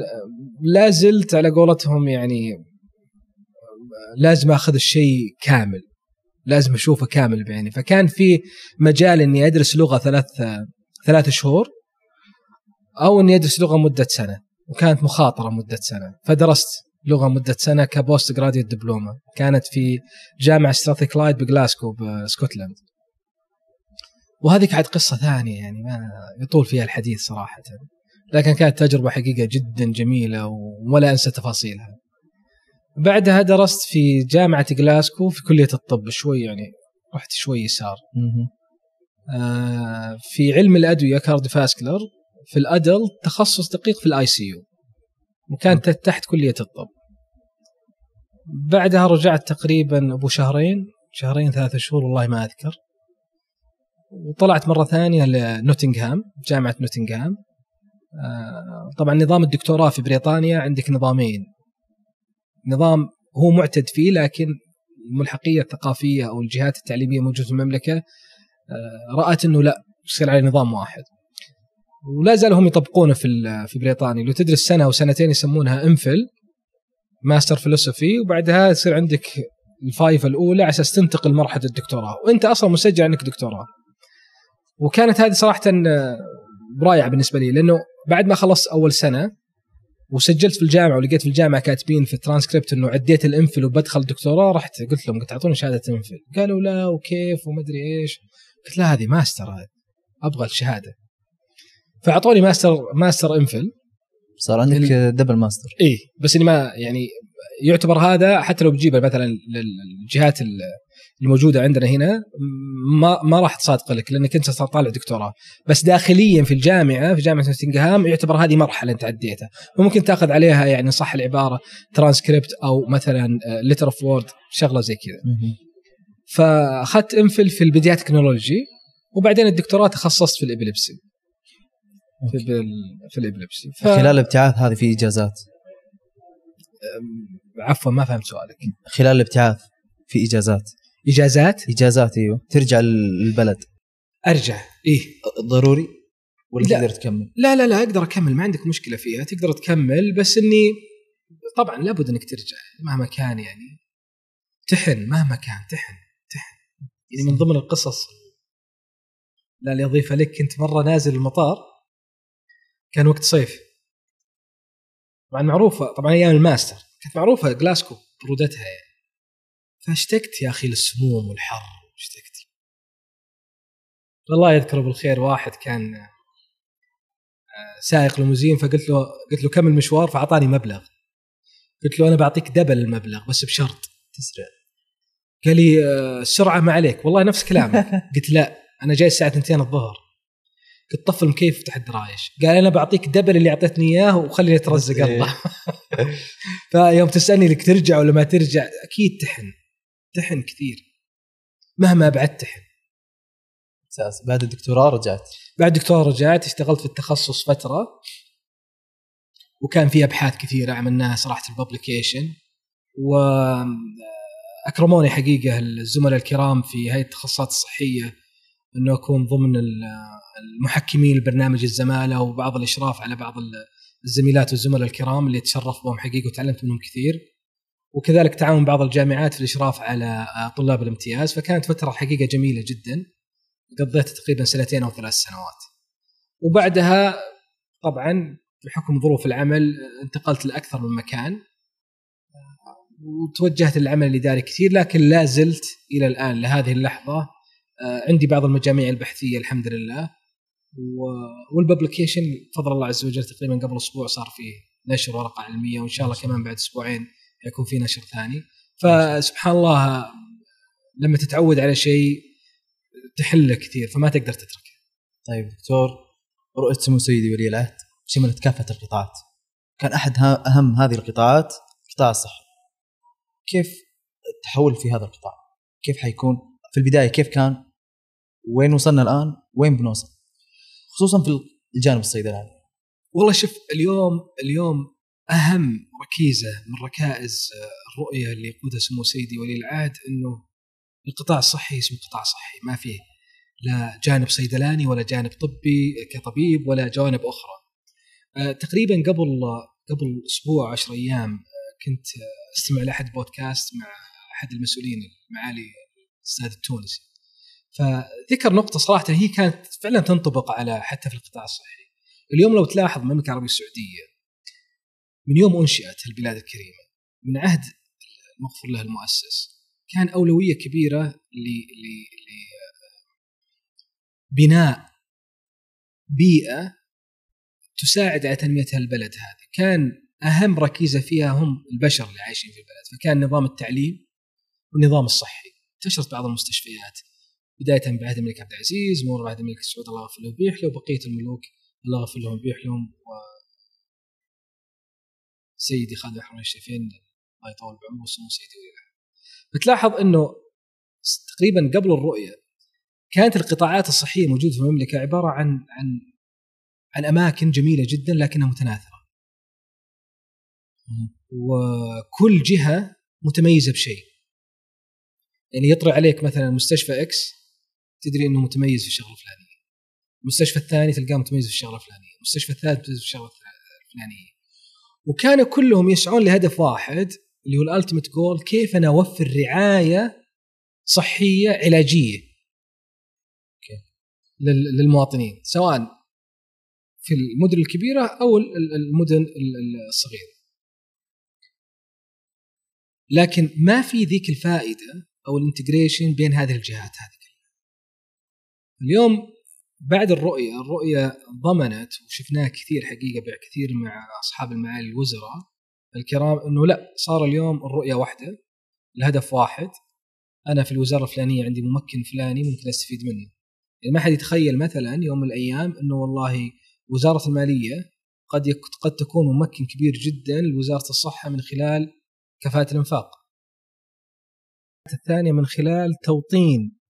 لا زلت على قولتهم يعني لازم أخذ الشيء كامل لازم أشوفه كامل بعيني. فكان في مجال إني أدرس لغة ثلاث ثلاث شهور أو إني أدرس لغة مدة سنة. وكانت مخاطرة مدة سنة. فدرست لغة مدة سنة ك postgraduate diploma كانت في جامعة ستراثيكلايد بجلاسكو بسكوتلاند وهذه عاد قصة ثانية يعني ما يطول فيها الحديث صراحة. لكن كانت تجربة حقيقة جدا جميلة ولا أنسى تفاصيلها. بعدها درست في جامعة جلاسكو في كلية الطب شوي يعني رحت شوي يسار. آه، في علم الأدوية cardiovascular. في ال adult تخصص دقيق في ال ICU وكانت تحت كلية الطب. بعدها رجعت تقريبا أبو شهرين. شهرين ثلاثة شهور والله ما أذكر. وطلعت مرة ثانية لنوتنغهام جامعة نوتنغهام. آه، طبعا نظام الدكتوراه في بريطانيا عندك نظامين. نظام هو معتد فيه لكن الملحقية الثقافية أو الجهات التعليمية موجودة في المملكة آه، رأت إنه لا يصير عليه نظام واحد. ولا زالوا هم يطبقونه في في بريطانيا. لو تدرس سنه أو سنتين يسمونها انفل master philosophy وبعدها يصير عندك ال viva الأولى على أساس تنتقل مرحلة الدكتوراه. وأنت أصلا مسجل انك دكتوراه. وكانت هذه صراحة آه، رايعه بالنسبة لي لأنه بعد ما خلصت أول سنة وسجلت في الجامعة ولقيت في الجامعة كاتبين في الترانسكريبت إنه عديت ال MPhil وبدخل دكتوراه رحت قلت لهم قلت أعطوني شهادة MPhil قالوا لا وكيف؟ ومدري إيش. قلت لا هذه ماستر هذه. أبغى الشهادة. فأعطوني master master MPhil. صار عندك double master. اي بس إني ما يعني يعتبر هذا حتى لو بتجيبه مثلا للجهات الموجودة عندنا هنا ما ما راح تصادق لك لأنك أنت صار طالع دكتوراه. بس داخليا في الجامعة في جامعة نوتنغهام يعتبر هذه مرحلة أنت عديتها. وممكن تأخذ عليها يعني صح العبارة ترانسكريبت أو مثلا letter of award شغلة زي كذا. فأخذت MPhil في البداية technology وبعدين الدكتوراه تخصصت في ال epilepsy في في الابيليبسي ف... خلال الابتعاث هذه في إجازات؟ عفوا ما فهمت سؤالك. خلال الابتعاث في إجازات. إجازات؟ إجازات إيوه. ترجع للبلد أرجع إيه. ضروري؟ ولا لا. تقدر تكمل؟ لا لا لا أقدر أكمل ما عندك مشكلة فيها تقدر تكمل بس إني طبعا لابد إنك ترجع مهما كان يعني. تحن مهما كان تحن تحن. يعني من ضمن القصص لا اللي اضيفها لك كنت مرة نازل المطار كان وقت صيف. طبعا معروفة طبعا أيام الماستر. كانت معروفة جلاسكو برودتها يعني. فاشتقت يا أخي للسموم والحر اشتقت. والله يذكره بالخير واحد كان آه، سائق ليموزين فقلت له قلت له كم المشوار؟ فأعطاني مبلغ. قلت له أنا بعطيك double المبلغ بس بشرط. تسرع. قال لي آه، السرعة ما عليك. والله نفس كلامك. قلت لا أنا جاي الساعة 2 الظهر. قلت طف المكيف افتح الدرايش قال أنا بعطيك double اللي أعطيتني إياه وخليني أترزق إيه. الله. فيوم تسألني لك ترجع ولا ما ترجع؟ أكيد تحن. تحن كثير. مهما بعد تحن. أساس بعد الدكتوراه رجعت؟ بعد دكتوراه رجعت اشتغلت في التخصص فترة. وكان في أبحاث كثيرة عملناها صراحة ال publication. واكرموني حقيقة الزملاء الكرام في هيئه التخصصات الصحية. إنه أكون ضمن ال- المحكمين لبرنامج الزمالة وبعض الإشراف على بعض ال- الزميلات والزملاء الكرام اللي تشرف بهم حقيقة وتعلمت منهم كثير. وكذلك تعاون بعض الجامعات في الإشراف على طلاب الامتياز. فكانت فترة حقيقة جميلة جدا. قضيت تقريبا سنتين أو ثلاث سنوات. وبعدها طبعا بحكم ظروف العمل انتقلت لأكثر من مكان. وتوجهت للعمل الاداري كثير لكن لا زلت إلى الآن لهذه اللحظة آه، عندي بعض المجاميع البحثية الحمد لله. والببليكيشن بفضل الله عز وجل تقريبا قبل أسبوع صار فيه نشر ورقة علمية وإن شاء الله كمان بعد أسبوعين يكون في نشر ثاني. فسبحان الله لما تتعود على شيء تحله كثير فما تقدر تتركه. طيب دكتور رؤية سمو سيدي ولي العهد شملت كافة القطاعات. كان أحد أهم هذه القطاعات؟ القطاع الصحي. كيف التحول في هذا القطاع؟ كيف حيكون؟ في البداية كيف كان؟ وين وصلنا الآن وين بنوصل خصوصا في الجانب الصيدلاني والله شوف اليوم اليوم أهم ركيزة من ركائز الرؤية اللي يقودها سمو سيدي ولي العهد إنه القطاع الصحي اسمه قطاع صحي ما فيه لا جانب صيدلاني ولا جانب طبي كطبيب ولا جوانب أخرى. آه، تقريبا قبل قبل أسبوع 10 أيام آه، كنت آه، أستمع لأحد بودكاست مع أحد المسؤولين المعالي الأستاذ التونسي. فذكر نقطة صراحة هي كانت فعلا تنطبق على حتى في القطاع الصحي. اليوم لو تلاحظ المملكه العربية السعودية من يوم أنشئت البلاد الكريمة من عهد المغفور له المؤسس كان أولوية كبيرة ل ل ل بناء بيئة تساعد على تنمية هالبلد هذه كان أهم ركيزة فيها هم البشر اللي عايشين في البلد فكان نظام التعليم والنظام الصحي انتشرت بعض المستشفيات بداية بعهد الملك عبد العزيز مرور بعهد الملك سعود الله يغفر له ويبيح له وبقية الملوك الله يغفر لهم ويبيح لهم و سيدي خالد بن حرمين الشريفين الله يطول بعمره وسمو سيدي ولي بتلاحظ إنه تقريبا قبل الرؤية كانت القطاعات الصحية موجودة في المملكة عبارة عن عن عن أماكن جميلة جدا لكنها متناثرة. وكل جهة متميزة بشيء. يعني يطري عليك مثلا مستشفى إكس تدري إنه متميز في الشغله الفلانيه. المستشفى الثاني تلقاه متميز في الشغله الفلانيه، المستشفى الثالث متميز في الشغله الفلانيه. وكانوا كلهم يسعون لهدف واحد اللي هو ال ultimate goal كيف أنا أوفر رعاية صحية علاجية للمواطنين سواء في المدن الكبيرة أو المدن الصغيرة. لكن ما في ذيك الفائدة أو ال integration بين هذه الجهات هذه اليوم بعد الرؤية، الرؤية ضمنت وشفناها كثير حقيقة كثير مع أصحاب المعالي الوزراء الكرام إنه لا صار اليوم الرؤية واحدة الهدف واحد أنا في الوزارة الفلانية عندي ممكن فلاني ممكن أستفيد منه. يعني ما حد يتخيل مثلا يوم من الأيام إنه والله وزارة المالية قد قد تكون ممكن كبير جدا لوزارة الصحة من خلال كفاءة الإنفاق. الثانية من خلال توطين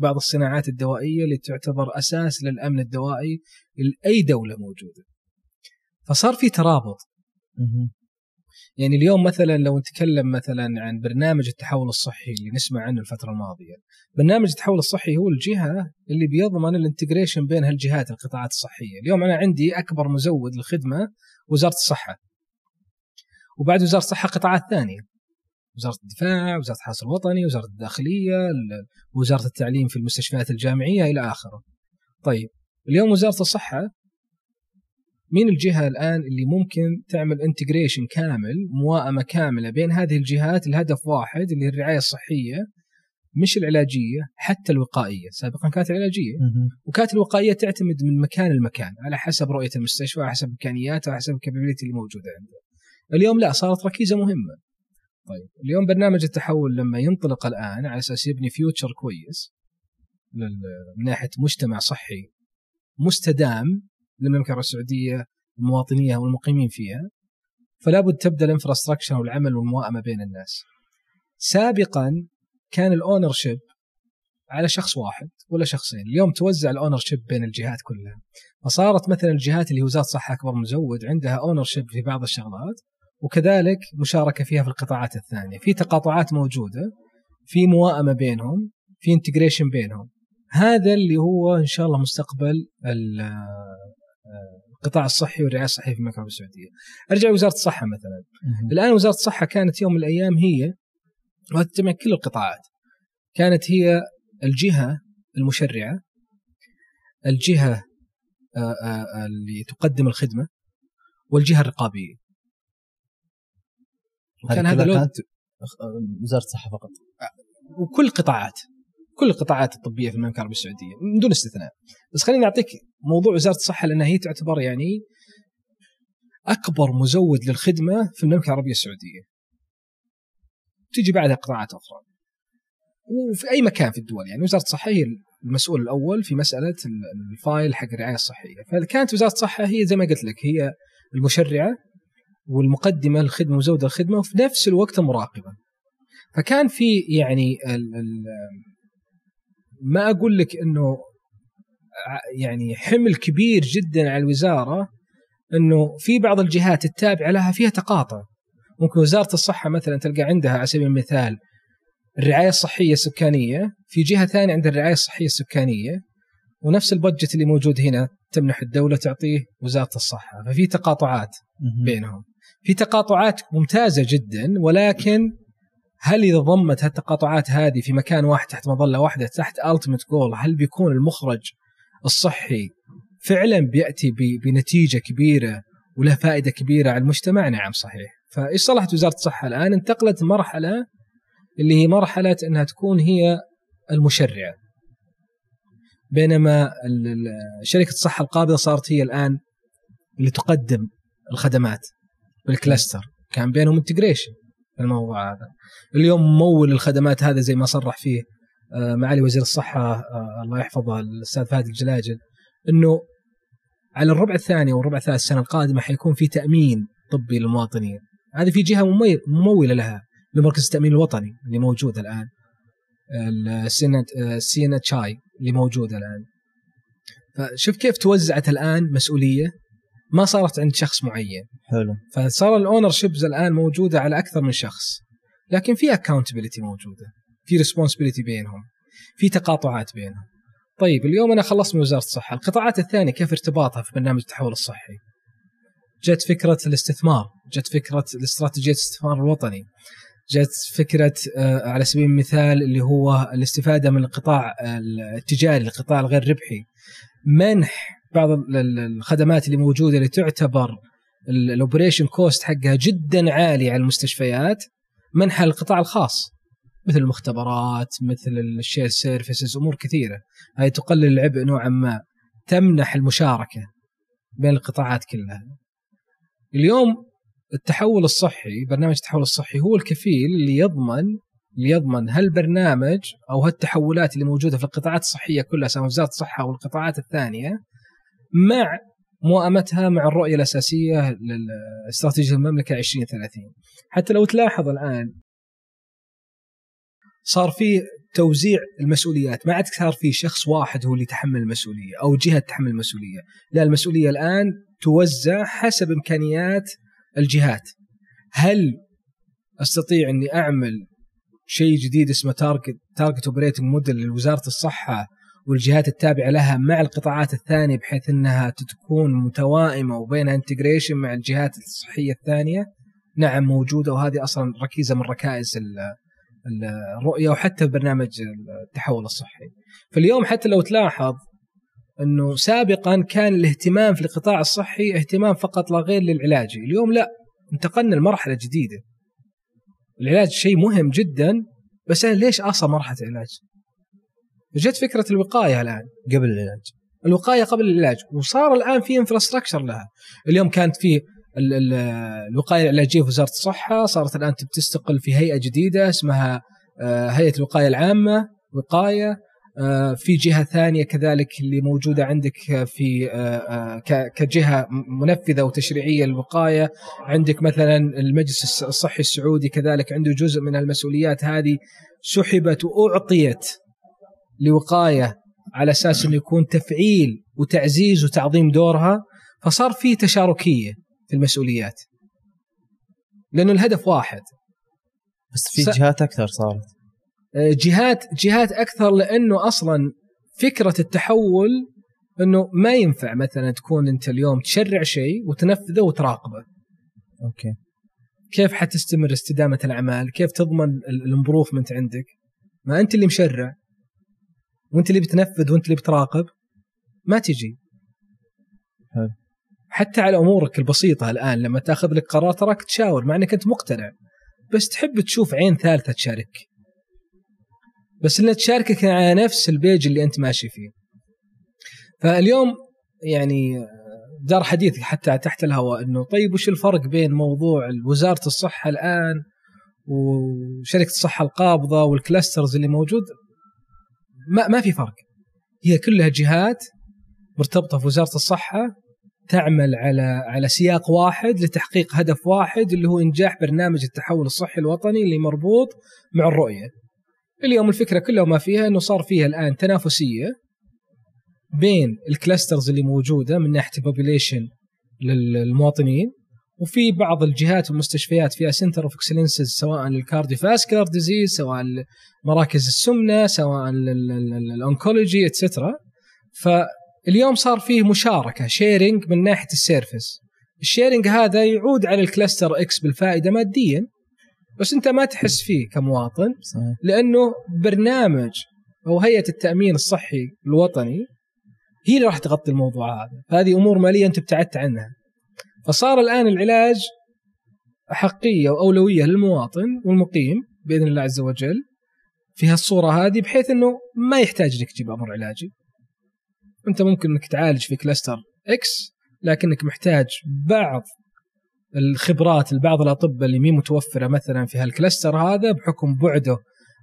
بعض الصناعات الدوائية اللي تعتبر أساس للأمن الدوائي لأي دولة موجودة. فصار في ترابط. يعني اليوم مثلا لو نتكلم مثلا عن برنامج التحول الصحي اللي نسمع عنه الفترة الماضية. برنامج التحول الصحي هو الجهة اللي بيضمن الانتجريشن بين هالجهات القطاعات الصحية. اليوم أنا عندي أكبر مزود للخدمة وزارة الصحة. وبعد وزارة الصحة قطاعات ثانية. وزارة الدفاع وزارة الحرس الوطني وزارة الداخلية وزارة التعليم في المستشفيات الجامعية إلى آخره طيب اليوم وزارة الصحة مين الجهة الآن اللي ممكن تعمل انتجريشن كامل موائمه كاملة بين هذه الجهات الهدف واحد اللي هي الرعاية الصحية مش العلاجية حتى الوقائية، سابقا كانت العلاجيه وكانت الوقائية تعتمد من مكان لمكان على حسب رؤية المستشفى على حسب امكانياته على حسب الكابابيلتي اللي موجودة عنده. اليوم لا صارت ركيزة مهمة. طيب اليوم برنامج التحول لما ينطلق الآن على أساس يبني future كويس من ناحية مجتمع صحي مستدام للمملكة العربيه السعودية لمواطنيها والمقيمين فيها فلا بد تبدأ ال infrastructure والعمل والموائمة بين الناس. سابقا كان ال ownership على شخص واحد ولا شخصين، اليوم توزع ال ownership بين الجهات كلها. فصارت مثلا الجهات اللي وزارة الصحة أكبر مزود عندها ownership في بعض الشغلات وكذلك مشاركة فيها في القطاعات الثانية، في تقاطعات موجودة، في موائمة بينهم، في integration بينهم. هذا اللي هو إن شاء الله مستقبل القطاع الصحي والرعاية الصحية في المملكة السعودية. أرجع لوزاره الصحة مثلا. الآن وزارة الصحة كانت يوم من الأيام هي وتجمع كل القطاعات. كانت هي الجهة المشرعة الجهة آه، آه، اللي تقدم الخدمة والجهة الرقابية. وكان هذا كانت وزارة الصحة فقط. وكل القطاعات كل القطاعات الطبية في المملكة العربية السعودية من دون استثناء. بس خليني أعطيك موضوع وزارة الصحة لأنها هي تعتبر يعني أكبر مزود للخدمة في المملكة العربية السعودية. تجي بعدها قطاعات أخرى. وفي أي مكان في الدول يعني وزارة الصحة هي المسؤول الأول في مسألة الفايل حق الرعاية الصحية. فكانت وزارة الصحة هي زي ما قلت لك هي المشرعة والمقدمة للخدمه ومزوده الخدمة وفي نفس الوقت المراقبه فكان في يعني ال ال ما أقول لك إنه يعني حمل كبير جدا على الوزارة إنه في بعض الجهات التابعة لها فيها تقاطع. ممكن وزارة الصحة مثلا تلقى عندها على سبيل المثال الرعاية الصحية السكانية في جهة ثانية عند الرعاية الصحية السكانية ونفس البادجت اللي موجود هنا تمنح الدولة تعطيه وزارة الصحة. ففي تقاطعات بينهم. في تقاطعات ممتازة جدا ولكن هل إذا ضمت هالتقاطعات هذه في مكان واحد تحت مظلة واحدة تحت التيمت جول هل بيكون المخرج الصحي فعلا بيأتي بنتيجة كبيرة وله فائدة كبيرة على المجتمع؟ نعم صحيح. فإيش صلحت وزارة الصحة الآن؟ انتقلت مرحلة اللي هي مرحلة إنها تكون هي المشرعة. بينما شركة الصحة القابضة صارت هي الآن اللي تقدم الخدمات بال cluster. كان بينهم integration الموضوع هذا. اليوم ممول الخدمات هذا زي ما صرح فيه آه، معالي وزير الصحة آه، الله يحفظه الأستاذ فهد الجلاجل إنه على الربع الثاني والربع الثالث السنة القادمة حيكون في تأمين طبي للمواطنين. هذه في جهة ممولة لها لمركز التأمين الوطني اللي موجود الآن السينا السينا تشاي اللي موجوده الآن. فشوف كيف توزعت الآن مسؤولية؟ ما صارت عند شخص معين. حلو. فصار ال ownerships الآن موجودة على أكثر من شخص. لكن في accountability موجودة. في responsibility بينهم. في تقاطعات بينهم. طيب اليوم أنا خلصت من وزارة الصحة. القطاعات الثانية كيف ارتباطها في برنامج التحول الصحي؟ جت فكرة الاستثمار. جت فكرة الاستراتيجية الاستثمار الوطني. جت فكرة آه، على سبيل المثال اللي هو الاستفادة من القطاع التجاري القطاع الغير ربحي. منح بعض ال- ال- الخدمات اللي موجودة اللي تعتبر ال operation cost حقها جدا عالي على المستشفيات منحها للقطاع الخاص مثل المختبرات مثل ال shared services أمور كثيرة. هذه تقلل العبء نوعا ما تمنح المشاركة بين القطاعات كلها. اليوم التحول الصحي برنامج التحول الصحي هو الكفيل اللي يضمن اللي يضمن هالبرنامج أو هالتحولات اللي موجودة في القطاعات الصحية كلها سواء وزارة الصحة أو القطاعات الثانية مع موائمتها مع الرؤية الأساسية لاستراتيجيه المملكة 2030 حتى لو تلاحظ الآن صار في توزيع المسؤوليات ما عاد صار في شخص واحد هو اللي يتحمل المسؤولية أو جهة تحمل المسؤولية. لا المسؤولية الآن توزع حسب إمكانيات الجهات. هل أستطيع إني أعمل شيء جديد اسمه target target operating model لوزارة الصحة والجهات التابعة لها مع القطاعات الثانية بحيث إنها تكون متوائمة وبينها integration مع الجهات الصحية الثانية نعم موجودة وهذه أصلا ركيزة من ركائز ال- ال- الرؤية وحتى برنامج التحول الصحي. فاليوم حتى لو تلاحظ إنه سابقا كان الاهتمام في القطاع الصحي اهتمام فقط لا غير للعلاجي، اليوم لا انتقلنا لمرحلة جديدة. العلاج شيء مهم جدا بس أنا ليش أصلا مرحلة العلاج؟ جت فكرة الوقاية الآن قبل العلاج. الوقاية قبل العلاج وصار الآن في انفراستراكشر لها. اليوم كانت في ال- ال- الوقاية العلاجية في وزارة الصحة صارت الآن بتستقل في هيئة جديدة اسمها آه، هيئة الوقاية العامة وقاية. آه، في جهة ثانية كذلك اللي موجودة عندك في آه، ك- كجهة منفذة وتشريعية للوقاية. عندك مثلا المجلس الص- الصحي السعودي كذلك عنده جزء من المسؤوليات هذه سحبت وأعطيت لوقاية على أساس إنه يكون تفعيل وتعزيز وتعظيم دورها فصار في تشاركية في المسؤوليات. لأنه الهدف واحد. بس في س- جهات أكثر صارت. آه، جهات جهات أكثر لأنه أصلا فكرة التحول إنه ما ينفع مثلا تكون أنت اليوم تشرع شيء وتنفذه وتراقبه. okay. كيف حتستمر استدامة الأعمال؟ كيف تضمن ال improvement عندك؟ ما أنت اللي مشرع. وانت اللي بتنفذ وانت اللي بتراقب ما تجي. حتى على أمورك البسيطة الآن لما تأخذ لك قرار تراك تشاور مع إنك أنت مقتنع. بس تحب تشوف عين ثالثة تشارك. بس انها تشاركك على نفس ال page اللي أنت ماشي فيه. فاليوم يعني دار حديث حتى تحت الهواء إنه طيب وش الفرق بين موضوع وزارة الصحة الآن وشركة الصحة القابضة وال clusters اللي موجود؟ ما ما في فرق هي كلها جهات مرتبطة في وزارة الصحة تعمل على على سياق واحد لتحقيق هدف واحد اللي هو إنجاح برنامج التحول الصحي الوطني اللي مربوط مع الرؤية. اليوم الفكرة كلها وما فيها إنه صار فيها الآن تنافسية بين ال clusters اللي موجودة من ناحية ال population للمواطنين وفي بعض الجهات والمستشفيات فيها center of excellences سواء لل cardiovascular disease سواء مراكز السمنة سواء ال oncology et cetera فاليوم صار فيه مشاركة sharing من ناحية ال service ال sharing هذا يعود على ال cluster X بالفائدة ماديا بس أنت ما تحس فيه كمواطن صحيح. لأنه برنامج أو هيئة التأمين الصحي الوطني هي اللي راح تغطي الموضوع هذا. فهذه أمور مالية أنت ابتعدت عنها. فصار الآن العلاج أحقية وأولوية للمواطن والمقيم بإذن الله عز وجل في هالصورة هذه بحيث إنه ما يحتاج انك تجيب أمر علاجي. أنت ممكن إنك تعالج في cluster X لكنك محتاج بعض الخبرات لبعض الأطباء اللي مي متوفرة مثلا في هال cluster هذا بحكم بعده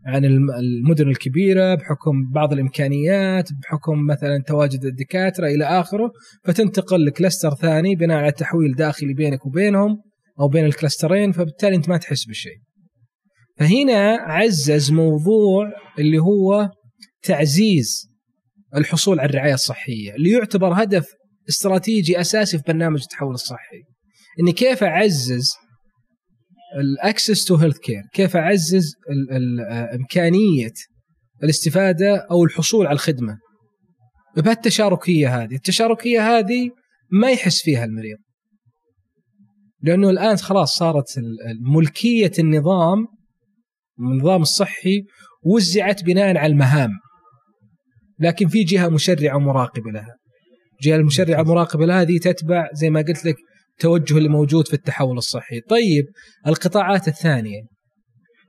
عن الم- المدن الكبيرة بحكم بعض الإمكانيات بحكم مثلا تواجد الدكاترة إلى آخره فتنتقل لكلاستر ثاني بناء على تحويل داخلي بينك وبينهم أو بين الكلاسترين فبالتالي أنت ما تحس بشيء. فهنا عزز موضوع اللي هو تعزيز الحصول على الرعاية الصحية اللي يعتبر هدف استراتيجي أساسي في برنامج التحول الصحي. إني كيف أعزز ال access to healthcare، كيف اعزز ال- ال- آه، امكانية الاستفادة أو الحصول على الخدمة. بهالتشاركية هذه، التشاركية هذه ما يحس فيها المريض. لأنه الآن خلاص صارت ملكية النظام النظام الصحي وزعت بناء على المهام. لكن في جهة مشرعة مراقبة لها. الجهه المشرعه المراقبه لها هذه تتبع زي ما قلت لك التوجه اللي موجود في التحول الصحي طيب القطاعات الثانية.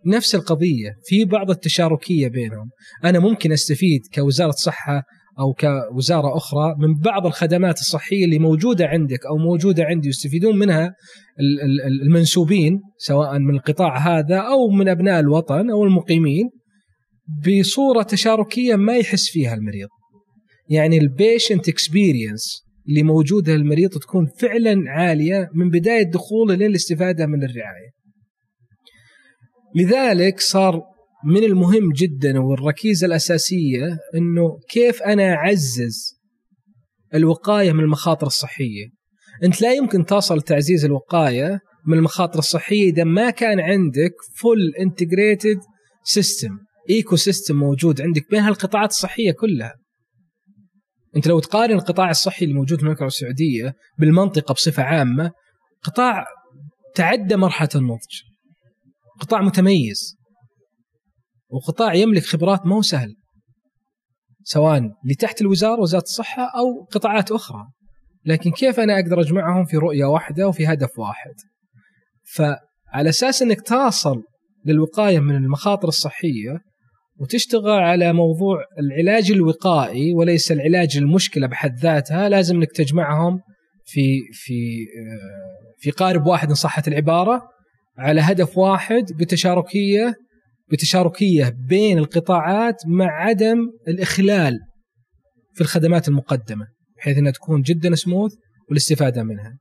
نفس القضية في بعض التشاركية بينهم. أنا ممكن أستفيد كوزارة صحة أو كوزارة أخرى من بعض الخدمات الصحية اللي موجودة عندك أو موجودة عندي يستفيدون منها ال- ال- المنسوبين سواء من القطاع هذا أو من أبناء الوطن أو المقيمين بصورة تشاركية ما يحس فيها المريض. يعني ال patient experience اللي موجوده للمريض تكون فعلا عالية من بداية دخوله للاستفاده من الرعاية. لذلك صار من المهم جدا والركيزة الأساسية إنه كيف أنا أعزز الوقاية من المخاطر الصحية. أنت لا يمكن تصل تعزيز الوقاية من المخاطر الصحية إذا ما كان عندك full integrated system ecosystem موجود عندك بين هالقطاعات الصحية كلها. أنت لو تقارن القطاع الصحي الموجود في المملكة السعودية بالمنطقة بصفة عامة قطاع تعدى مرحلة النضج. قطاع متميز. وقطاع يملك خبرات مو سهل. سواء لتحت الوزارة وزارة الصحة أو قطاعات أخرى. لكن كيف أنا أقدر أجمعهم في رؤية واحدة وفي هدف واحد؟ فعلى أساس إنك تصل للوقاية من المخاطر الصحية وتشتغل على موضوع العلاج الوقائي وليس العلاج المشكلة بحد ذاتها لازم انك تجمعهم في في آه، في قارب واحد ان صحت العبارة على هدف واحد بتشاركية بتشاركية بين القطاعات مع عدم الإخلال في الخدمات المقدمة بحيث إنها تكون جدا سموث والاستفادة منها.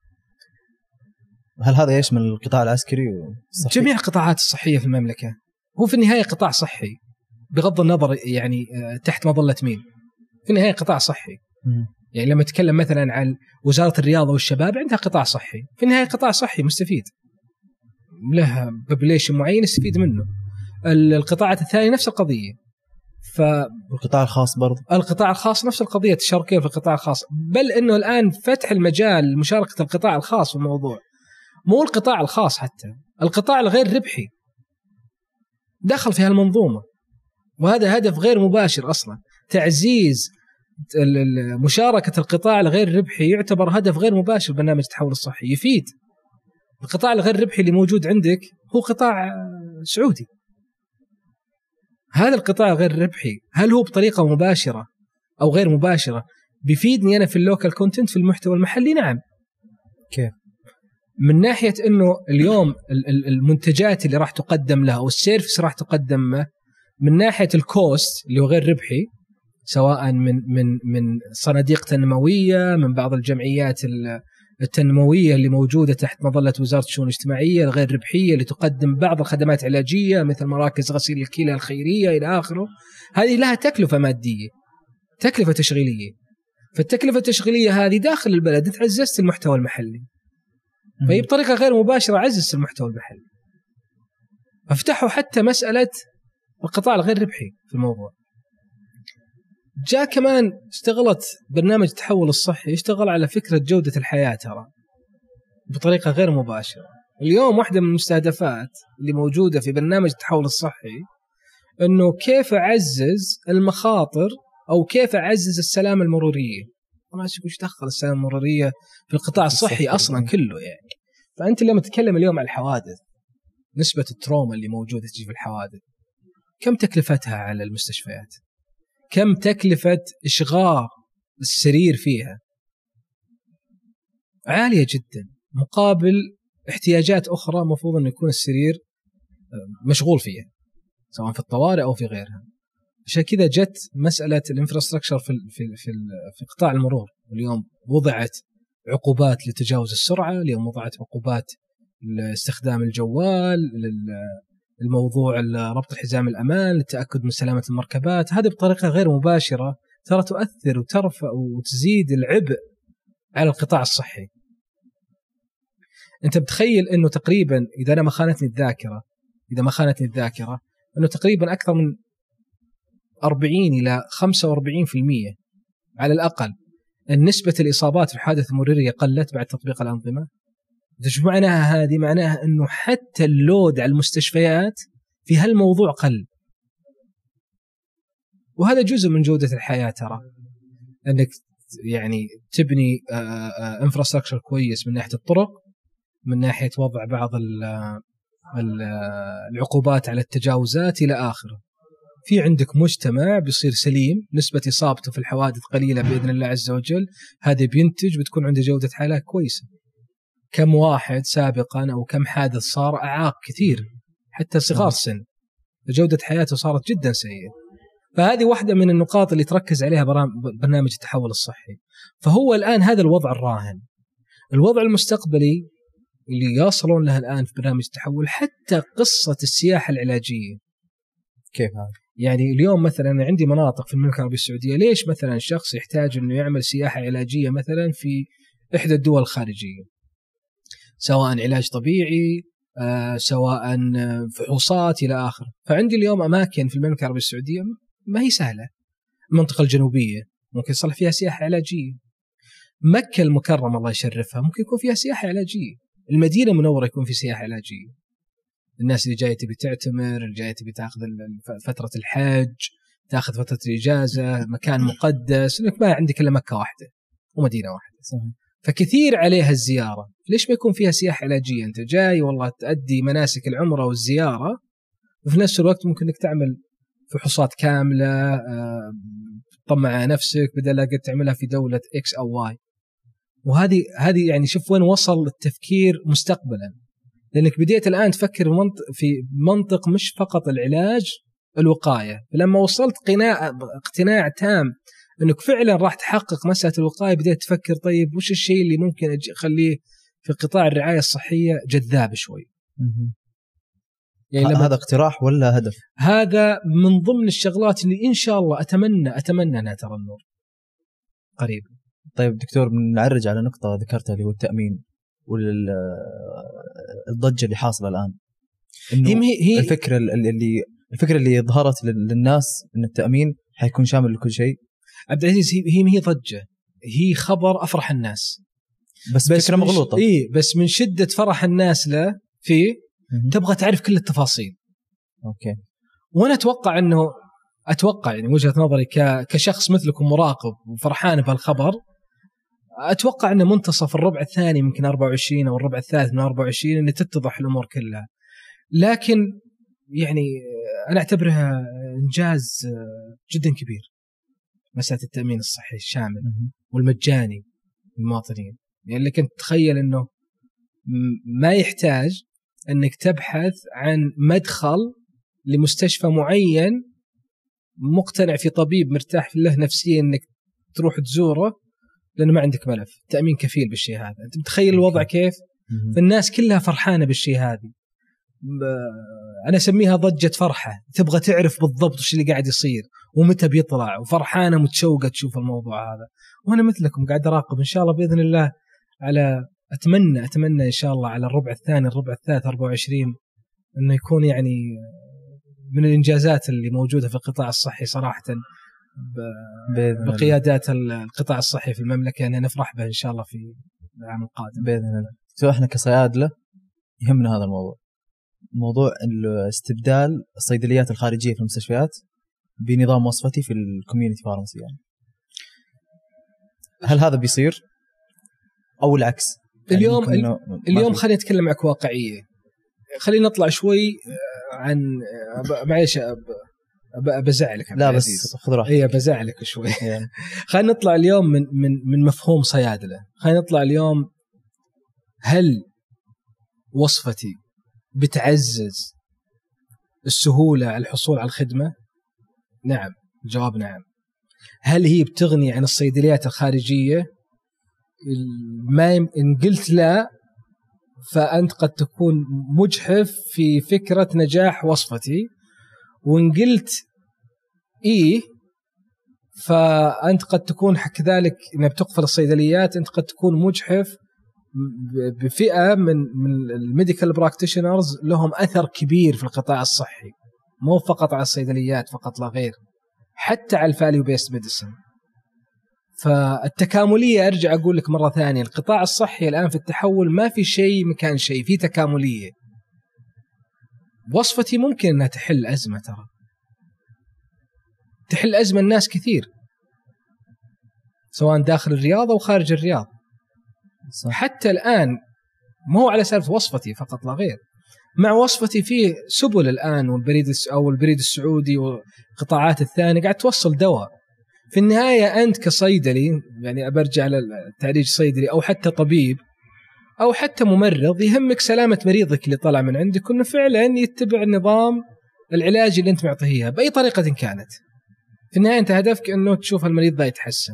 هل هذا يشمل القطاع العسكري والصحي؟ جميع القطاعات الصحية في المملكة هو في النهاية قطاع صحي بغض النظر يعني آه، تحت مظلة مين. في النهاية قطاع صحي. يعني لما تتكلم مثلا عن وزارة الرياضة والشباب عندها قطاع صحي. في النهاية قطاع صحي مستفيد. له بوبليشن معين يستفيد منه. ال- القطاعات الثانية نفس القضية. والقطاع الخاص برضه فالقطاع الخاص نفس القضية التشاركيه في القطاع الخاص. بل إنه الآن فتح المجال لمشاركة القطاع الخاص في الموضوع. مو القطاع الخاص حتى القطاع الغير ربحي دخل في هالمنظومة. وهذا هدف غير مباشر أصلا. تعزيز مشاركة القطاع الغير ربحي يعتبر هدف غير مباشر برنامج التحول الصحي يفيد. القطاع الغير ربحي اللي موجود عندك هو قطاع سعودي. هذا القطاع غير ربحي هل هو بطريقة مباشرة أو غير مباشرة؟ بيفيدني أنا في ال local content في المحتوى المحلي؟ نعم. كيف؟ من ناحية إنه اليوم ال- ال- المنتجات اللي راح تقدم له أو ال service راح تقدم له من ناحية ال cost اللي هو غير ربحي سواء من من من صناديق تنموية من بعض الجمعيات ال- التنموية اللي موجودة تحت مظلة وزارة الشؤون الاجتماعية الغير ربحية اللي تقدم بعض الخدمات العلاجيه مثل مراكز غسيل الكلى الخيرية إلى آخره. هذه لها تكلفة مادية تكلفة تشغيلية. فالتكلفة التشغيلية هذه داخل البلد انت عززت المحتوى المحلي. فهي بطريقة غير مباشرة عزز المحتوى المحلي. فافتحوا حتى مسألة القطاع الغير ربحي في الموضوع. جاء كمان اشتغلت برنامج التحول الصحي يشتغل على فكرة جودة الحياة ترى بطريقة غير مباشرة. اليوم واحدة من المستهدفات اللي موجودة في برنامج التحول الصحي إنه كيف أعزز المخاطر أو كيف أعزز السلامه المرورية. طبعا إيش دخل السلامه المرورية في القطاع الصحي الصحي. أصلا كله يعني. فأنت لما تتكلم اليوم عن الحوادث نسبة التروما اللي موجودة تجي في الحوادث. كم تكلفتها على المستشفيات؟ كم تكلفة إشغال السرير فيها عالية جدا مقابل احتياجات أخرى المفروض انه يكون السرير آه، مشغول فيها سواء في الطوارئ أو في غيرها عشان كذا جت مسألة الإنفراستراكشر في في في, في قطاع المرور اليوم وضعت عقوبات لتجاوز السرعة اليوم وضعت عقوبات لاستخدام الجوال الموضوع ربط الحزام الأمان للتاكد من سلامة المركبات. هذه بطريقة غير مباشرة ترى تؤثر وترفع وتزيد العبء على القطاع الصحي. أنت بتخيل إنه تقريبا إذا أنا ما خانتني الذاكرة إذا ما خانتني الذاكرة إنه تقريبا أكثر من 40 إلى 45% على الأقل. نسبة الإصابات في الحادث المرورية قلت بعد تطبيق الأنظمة شو معناها هذه؟ معناها أنه حتى اللود على المستشفيات في هالموضوع قل. وهذا جزء من جودة الحياة ترى. أنك يعني تبني انفراستراكشر كويس من ناحية الطرق من ناحية وضع بعض العقوبات على التجاوزات إلى آخره. في عندك مجتمع بيصير سليم نسبة إصابته في الحوادث قليلة بإذن الله عز وجل. هذا بينتج بتكون عنده جودة حياة كويسة. كم واحد سابقا أو كم حادث صار أعاق كثير حتى صغار السن جودة حياته صارت جدا سيئة. فهذه واحدة من النقاط اللي تركز عليها برنامج التحول الصحي. فهو الآن هذا الوضع الراهن. الوضع المستقبلي اللي يصلون له الآن في برنامج التحول حتى قصة السياحة العلاجية. كيف هذا؟ يعني اليوم مثلا عندي مناطق في المملكة العربية السعودية ليش مثلا شخص يحتاج إنه يعمل سياحة علاجية مثلا في إحدى الدول الخارجية؟ سواء علاج طبيعي آه، سواء فحوصات إلى اخره فعندي اليوم أماكن في المملكة العربية السعودية ما هي سهلة. المنطقة الجنوبية ممكن يصلح فيها سياحة علاجية. مكة المكرمة الله يشرفها ممكن يكون فيها سياحة علاجية. المدينة المنورة يكون في سياحة علاجية. الناس اللي جاية تبي تعتمر اللي جاية تبي تاخذ فترة الحج تاخذ فترة الإجازة مكان مقدس. انك ما عندك إلا مكة واحدة ومدينة واحدة. صحيح. فكثير عليها الزيارة. ليش ما يكون فيها سياحة علاجية؟ أنت جاي والله تؤدي مناسك العمرة والزيارة وفي نفس الوقت ممكن إنك تعمل فحوصات كاملة آه، تطمن على نفسك بدل لا قد تعملها في دولة X أو Y وهذه هذه يعني شوف وين وصل التفكير مستقبلا. لأنك بديت الآن تفكر في منطق مش فقط العلاج الوقاية. لما وصلت قناع اقتناع تام إنك فعلا راح تحقق مسألة الوقاية بديت تفكر طيب وش الشيء اللي ممكن أخليه في قطاع الرعاية الصحية جذاب شوي؟ يعني لما هذا اقتراح ولا هدف؟ هذا من ضمن الشغلات اللي إن شاء الله أتمنى أتمنى أنها ترى النور. قريبا طيب دكتور بنعرج على نقطة ذكرتها اللي هو التأمين والضجه اللي حاصلة الآن. إنه هي هي الفكرة اللي الفكرة اللي ظهرت للناس إن التأمين حيكون شامل لكل شيء. عبد العزيز هي هي ضجة. هي خبر أفرح الناس. بس, بس فكرة مغلوطة. اي بس من شدة فرح الناس له فيه تبغى تعرف كل التفاصيل. أوكي. وأنا أتوقع انه أتوقع يعني وجهة نظري كشخص مثلكم مراقب وفرحان بهالخبر أتوقع إنه منتصف الربع الثاني يمكن 24 أو الربع الثالث من 24 إنه تتضح الأمور كلها. لكن يعني أنا أعتبرها إنجاز جدا كبير. مسألة التأمين الصحي الشامل والمجاني للمواطنين يعني لك انت تخيل إنه ما يحتاج إنك تبحث عن مدخل لمستشفى معين مقتنع في طبيب مرتاح له نفسيا إنك تروح تزوره لأنه ما عندك ملف. تأمين كفيل بالشيء هذا. أنت متخيل الوضع كيف؟ فالناس كلها فرحانة بالشيء هذا أنا أسميها ضجة فرحة. تبغى تعرف بالضبط وش اللي قاعد يصير ومتى بيطلع. وفرحانة متشوقة تشوف الموضوع هذا. وأنا مثلكم قاعد أراقب إن شاء الله بإذن الله على أتمنى أتمنى إن شاء الله على الربع الثاني الربع الثالث 24 إنه يكون يعني من الإنجازات اللي موجودة في القطاع الصحي صراحة بقيادات القطاع الصحي في المملكة يعني نفرح به إن شاء الله في العام القادم. بإذن الله. سواء إحنا كصيادلة يهمنا هذا الموضوع. موضوع استبدال الصيدليات الخارجية في المستشفيات بنظام وصفتي في ال community pharmacy يعني. هل هذا بيصير؟ أو العكس؟ يعني اليوم اليوم خلينا نتكلم معك واقعية. خلينا نطلع شوي عن معلش ب- بزعلك لا. بس خذ راحتك. اي بزعلك شوي. يعني. خلينا نطلع اليوم من من من مفهوم صيادلة. خلينا نطلع اليوم هل وصفتي بتعزز السهولة على الحصول على الخدمة؟ نعم الجواب نعم. هل هي بتغني عن الصيدليات الخارجية؟ ال- ما يم... إن قلت لا فأنت قد تكون مجحف في فكرة نجاح وصفتي. وإن قلت إيه فأنت قد تكون كذلك إنها بتقفل الصيدليات أنت قد تكون مجحف بفئة من من ال medical practitioners لهم أثر كبير في القطاع الصحي. مو فقط على الصيدليات فقط لا غير. حتى على ال value based medicine فالتكاملية أرجع أقول لك مرة ثانية القطاع الصحي الآن في التحول ما في شيء مكان شيء في تكاملية. وصفتي ممكن إنها تحل أزمة ترى. تحل أزمة الناس كثير. سواء داخل الرياض أو خارج الرياض صح. حتى الآن مو هو على سالفة وصفتي فقط لا غير مع وصفتي في سبل الآن والبريد أو البريد السعودي والقطاعات الثانية قاعد توصل دواء في النهاية أنت كصيدلي يعني برجع للتعريج صيدلي أو حتى طبيب أو حتى ممرض يهمك سلامة مريضك اللي طلع من عندك وإنه فعلا يتبع نظام العلاج اللي أنت معطيه إياه بأي طريقة كانت. في النهاية أنت هدفك إنه تشوف المريض ذا يتحسن.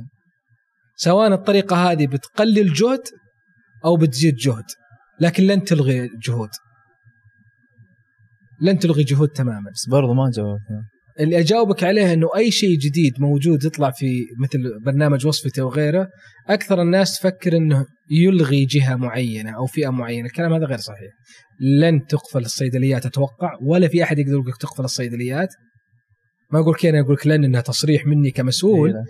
سواء الطريقة هذه بتقلل جهد أو بتزيد جهد لكن لن تلغي جهود. لن تلغي جهود تماما. بس برضه ما جاوبت. اللي أجاوبك عليه إنه أي شيء جديد موجود يطلع في مثل برنامج وصفتي وغيره أكثر الناس تفكر إنه يلغي جهة معينة أو فئة معينة، الكلام هذا غير صحيح. لن تقفل الصيدليات أتوقع ولا في أحد يقدر يقول لك تقفل الصيدليات. ما أقول لك أنا أقول لك لن إنها تصريح مني كمسؤول إيه،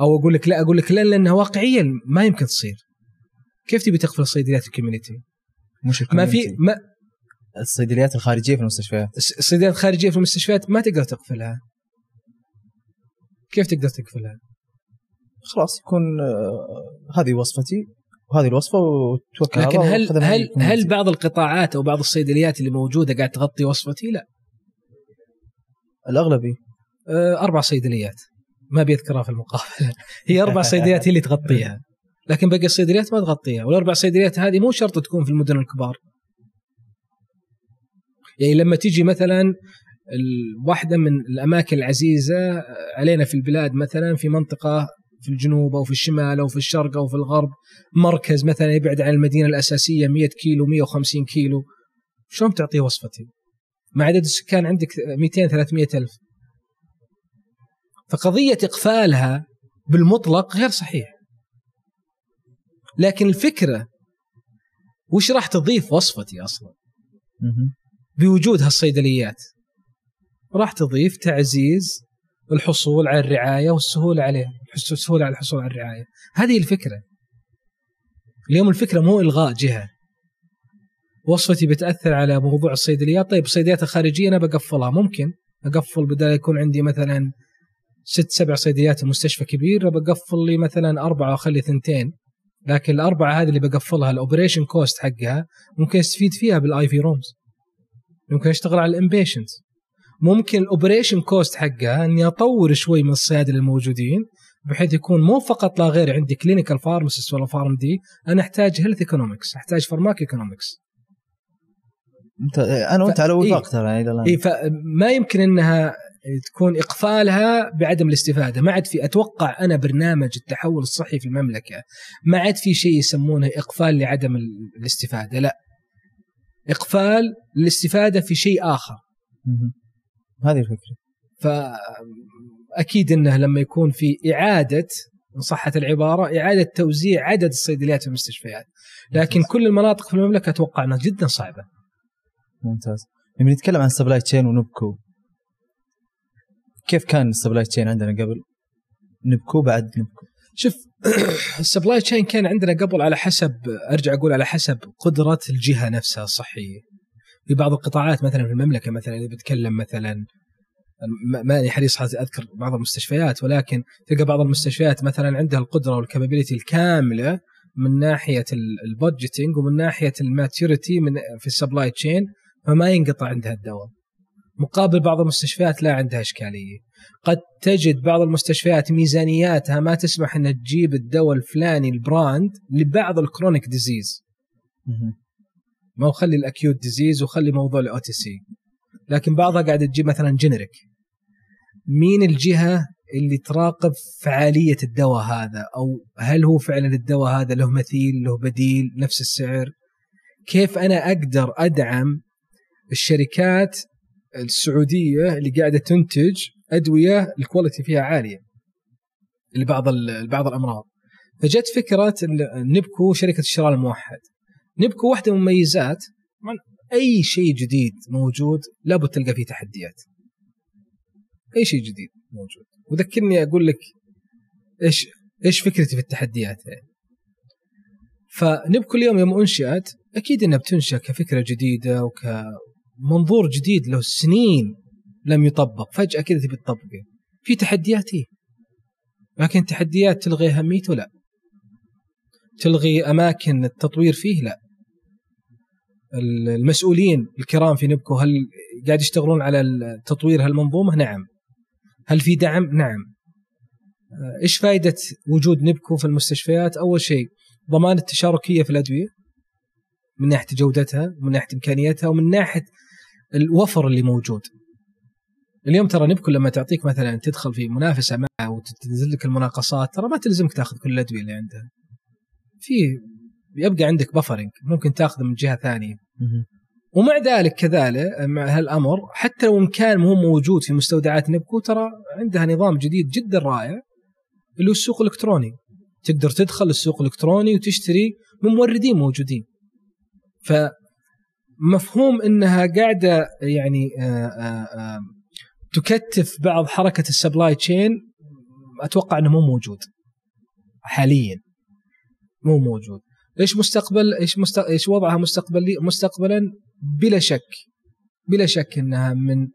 أو أقول لك لا أقول لك لن لأنها واقعيا ما يمكن تصير. كيف تبي تقفل الصيدليات الكوميونتي؟ مش ما في. ما الصيدليات الخارجية في المستشفيات الصيدليات الخارجية في المستشفيات ما تقدر تقفلها. كيف تقدر تقفلها؟ خلاص يكون آه، هذه وصفتي وهذه الوصفة وتوكل على لكن هل هل. هل بعض القطاعات أو بعض الصيدليات اللي موجودة قاعد تغطي وصفتي؟ لا الاغلبي أه، أربع صيدليات ما بيذكرها في المقابلة هي أربع صيدليات هي اللي تغطيها لكن باقي الصيدليات ما تغطيها والأربع صيدليات هذه مو شرط تكون في المدن الكبار. يعني لما تيجي مثلا واحدة من الأماكن العزيزة علينا في البلاد مثلا في منطقة في الجنوب أو في الشمال أو في الشرق أو في الغرب مركز مثلا يبعد عن المدينة الأساسية 100 كيلو 150 كيلو شلون تعطيه وصفتي؟ مع عدد السكان عندك 200 300 ألف. فقضية إقفالها بالمطلق غير صحيح. لكن الفكرة وش راح تضيف وصفتي أصلا. بوجود هالصيدليات. راح تضيف تعزيز الحصول على الرعاية والسهولة عليها السهولة على الحصول على الرعاية. هذه الفكرة. اليوم الفكرة مو إلغاء جهة. وصفتي بتأثر على موضوع الصيدليات. طيب الصيدليات الخارجية أنا بقفلها. ممكن أقفل بدل يكون عندي مثلا ست سبع صيدليات في مستشفى كبير بقفل لي مثلا أربعة وأخلي ثنتين. لكن الأربعة هذه اللي بقفلها ال operation cost حقها ممكن استفيد فيها بال IV rooms. ممكن اشتغل على ال inpatient ممكن ال operation cost حقها إني أطور شوي من الصيادله الموجودين بحيث يكون مو فقط لا غير عندي clinical pharmacist ولا PharmD أنا أحتاج health economics أحتاج pharmacoeconomics انت أنا وأنت ف- على إيه. وفاق ترى يعني إلى الآن. اي فما يمكن إنها تكون إقفالها بعدم الاستفادة، ما عاد في أتوقع أنا برنامج التحول الصحي في المملكة ما عاد في شيء يسمونه إقفال لعدم ال- الاستفادة، لا. إقفال للاستفادة في شيء آخر،. هذه الفكرة. فاكيد إنه لما يكون في إعادة إن صحت العبارة إعادة توزيع عدد الصيدليات في المستشفيات، لكن كل المناطق في المملكة أتوقع إنها جدا صعبة. ممتاز. لما نتكلم عن ال supply chain ونبكو. كيف كان ال supply chain عندنا قبل نوبكو بعد نوبكو شوف ال supply chain كان عندنا قبل على حسب أرجع أقول على حسب قدرة الجهة نفسها الصحية. في بعض القطاعات مثلا في المملكة مثلا اذا بتكلم مثلا ما- ماني حريص أذكر بعض المستشفيات ولكن تلقى بعض المستشفيات مثلا عندها القدرة وال capability الكاملة من ناحية ال budgeting ومن ناحية ال maturity من في ال supply chain فما ينقطع عندها الدواء. مقابل بعض المستشفيات لا عندها إشكالية. قد تجد بعض المستشفيات ميزانياتها ما تسمح إنها تجيب الدواء الفلاني ال brand لبعض ال chronic disease. ما هو خلي ال acute disease وخلي موضوع ال OTC. لكن بعضها قاعدة تجيب مثلا generic. مين الجهة اللي تراقب فعالية الدواء هذا؟ أو هل هو فعلا الدواء هذا له مثيل له بديل نفس السعر؟ كيف أنا أقدر أدعم الشركات السعودية اللي قاعدة تنتج أدوية ال quality فيها عالية لبعض لبعض الأمراض. فجت فكرة نبكو شركة الشراء الموحد. نبكو واحدة من المميزات طبعاً أي شيء جديد موجود لابد تلقى فيه تحديات. أي شيء جديد موجود. وذكرني أقول لك إيش إيش فكرتي في التحديات يعني. فنبكو اليوم يوم أنشئت أكيد إنها بتنشأ كفكرة جديدة وكمنظور جديد له سنين لم يطبق. فجأة كذا تبي تطبقه. في تحديات إيه. لكن تحديات تلغي أهميته؟ لا. تلغي أماكن التطوير فيه؟ لا. المسؤولين الكرام في نبكو هل قاعد يشتغلون على تطوير هالمنظومة؟ نعم. هل في دعم؟ نعم. آه، إيش فائده وجود نبكو في المستشفيات؟ أول شيء ضمان التشاركية في الأدوية من ناحية جودتها ومن ناحية إمكانيتها ومن ناحية الوفر اللي موجود. اليوم ترى نبكو لما تعطيك مثلا تدخل في منافسة معه وتنزل لك المناقصات ترى ما تلزمك تاخذ كل الأدوية اللي عندها. في يبقى عندك بفرنج ممكن تاخذه من جهة ثانية. ومع ذلك كذلك مع هالأمر حتى لو ان كان مو موجود في مستودعات نبكو ترى عندها نظام جديد جدا رائع اللي هو السوق الإلكتروني. تقدر تدخل السوق الإلكتروني وتشتري من موردين موجودين. فمفهوم إنها قاعدة يعني آآ آآ تكتف بعض حركة ال supply chain أتوقع إنه مو موجود حاليا. مو موجود. إيش مستقبل إيش. إيش وضعها مستقبلي مستقبلا؟ بلا شك بلا شك إنها من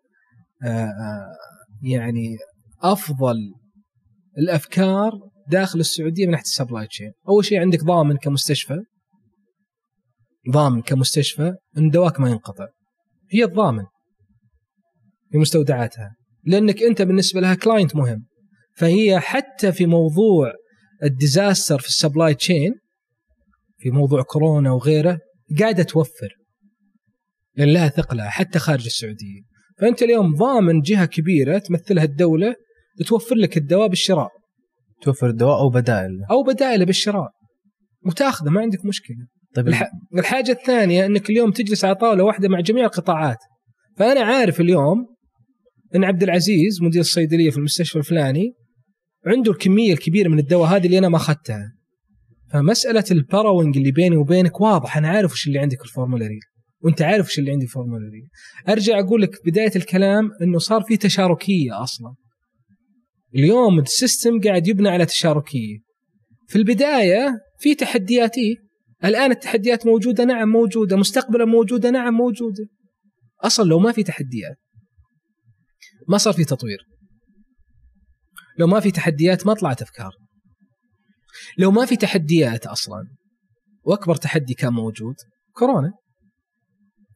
يعني أفضل الأفكار داخل السعودية من ناحية ال supply chain، أول شيء عندك ضامن كمستشفى. ضامن كمستشفى إن دواك ما ينقطع. هي الضامن في مستودعاتها لأنك أنت بالنسبة لها client مهم. فهي حتى في موضوع ال disaster في ال supply chain في موضوع كورونا وغيره قاعدة توفر. لأن لها ثقلها حتى خارج السعودية. فأنت اليوم ضامن جهة كبيرة تمثلها الدولة توفر لك الدواء بالشراء. توفر الدواء أو بدائل. أو بدائله بالشراء. وتاخذه ما عندك مشكلة. طيب الح... الحاجة الثانية إنك اليوم تجلس على طاولة واحدة مع جميع القطاعات. فأنا عارف اليوم إن عبد العزيز مدير الصيدلية في المستشفى الفلاني عنده الكمية الكبيرة من الدواء هذه اللي أنا ما أخذتها. فمسألة ال borrowing اللي بيني وبينك واضح أنا عارف وش اللي عندك ال formulary وأنت عارف وش اللي عندي ال formulary أرجع أقول لك بداية الكلام إنه صار في تشاركية أصلا. اليوم ال system قاعد يبنى على تشاركية. في البداية في تحديات إيه؟ الآن التحديات موجودة نعم موجودة مستقبلا موجودة نعم موجودة. أصلا لو ما في تحديات ما صار في تطوير. لو ما في تحديات ما طلعت أفكار. لو ما في تحديات أصلا وأكبر تحدي كان موجود كورونا.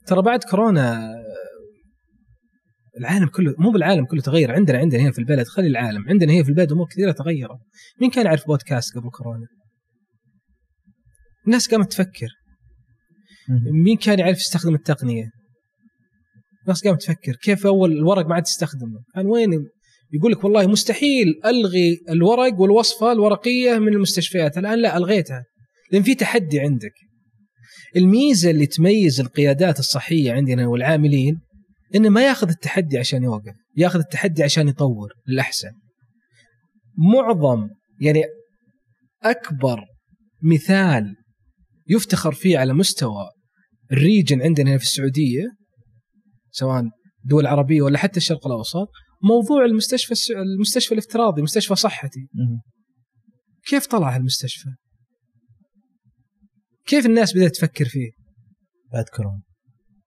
ترى بعد كورونا العالم كله مو بالعالم كله تغير. عندنا عندنا هنا في البلد خلي العالم عندنا هنا في البلد أمور كثيرة تغيرت. مين كان يعرف بودكاست قبل كورونا؟ الناس قامت تفكر. مين كان يعرف يستخدم التقنية؟ الناس قامت تفكر. كيف أول الورق ما عاد تستخدمه كان وين؟ يقول لك والله مستحيل ألغي الورق والوصفة الورقية من المستشفيات. الآن لا ألغيتها. لأن في تحدي عندك. الميزة اللي تميز القيادات الصحية عندنا والعاملين انه ما ياخذ التحدي عشان يوقف ياخذ التحدي عشان يطور للأحسن. معظم يعني أكبر مثال يفتخر فيه على مستوى الريجن عندنا هنا في السعودية سواء دول عربية ولا حتى الشرق الأوسط موضوع المستشفى المستشفى الافتراضي مستشفى صحتي. كيف طلع هالمستشفى؟ كيف الناس بدأت تفكر فيه؟ بعد كورونا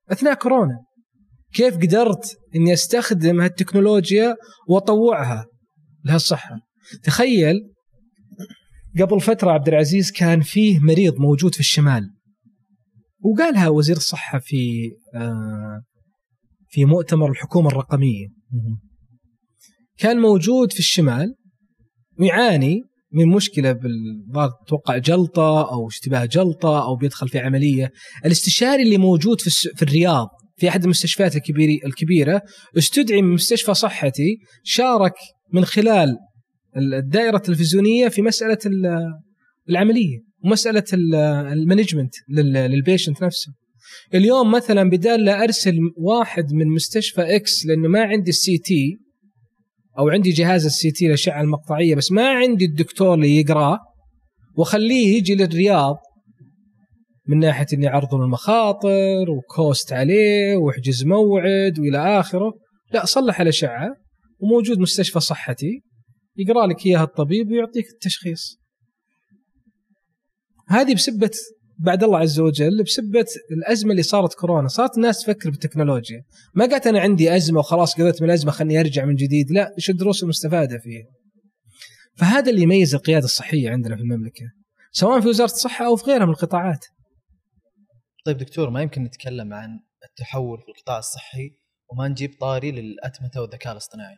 أثناء كورونا كيف قدرت إني أستخدم هالتكنولوجيا وأطوعها لهالصحة تخيل قبل فترة عبد العزيز كان فيه مريض موجود في الشمال. وقالها وزير الصحة في آه، في مؤتمر الحكومة الرقمية. كان موجود في الشمال ويعاني من مشكلة توقع جلطة أو اشتباه جلطة أو بيدخل في عملية. الاستشاري اللي موجود في, في الرياض في أحد المستشفيات الكبيرة استدعي من مستشفى صحة شارك من خلال الدائرة التلفزيونية في مسألة العملية ومسألة ال management لل patient نفسه. اليوم مثلا بدال لا أرسل واحد من مستشفى X لأنه ما عندي ال CT أو عندي جهاز ال CT الاشعه المقطعية بس ما عندي الدكتور اللي يقراه وأخليه يجي للرياض. من ناحية إني اعرض المخاطر و cost عليه وأحجز موعد وإلى آخره. لا صلح الأشعة وموجود مستشفى صحتي. يقرأ لك إياها الطبيب ويعطيك التشخيص. هذه بسبة بعد الله عز وجل بسبة الأزمة اللي صارت كورونا. صارت الناس تفكر بالتكنولوجيا. ما قالت أنا عندي أزمة وخلاص قضيت من الأزمة خلني أرجع من جديد. لا إيش الدروس المستفادة فيه فهذا اللي يميز القيادة الصحية عندنا في المملكة سواء في وزارة الصحة أو في غيرها من القطاعات. طيب دكتور ما يمكن نتكلم عن التحول في القطاع الصحي وما نجيب طاري للأتمتة والذكاء الاصطناعي؟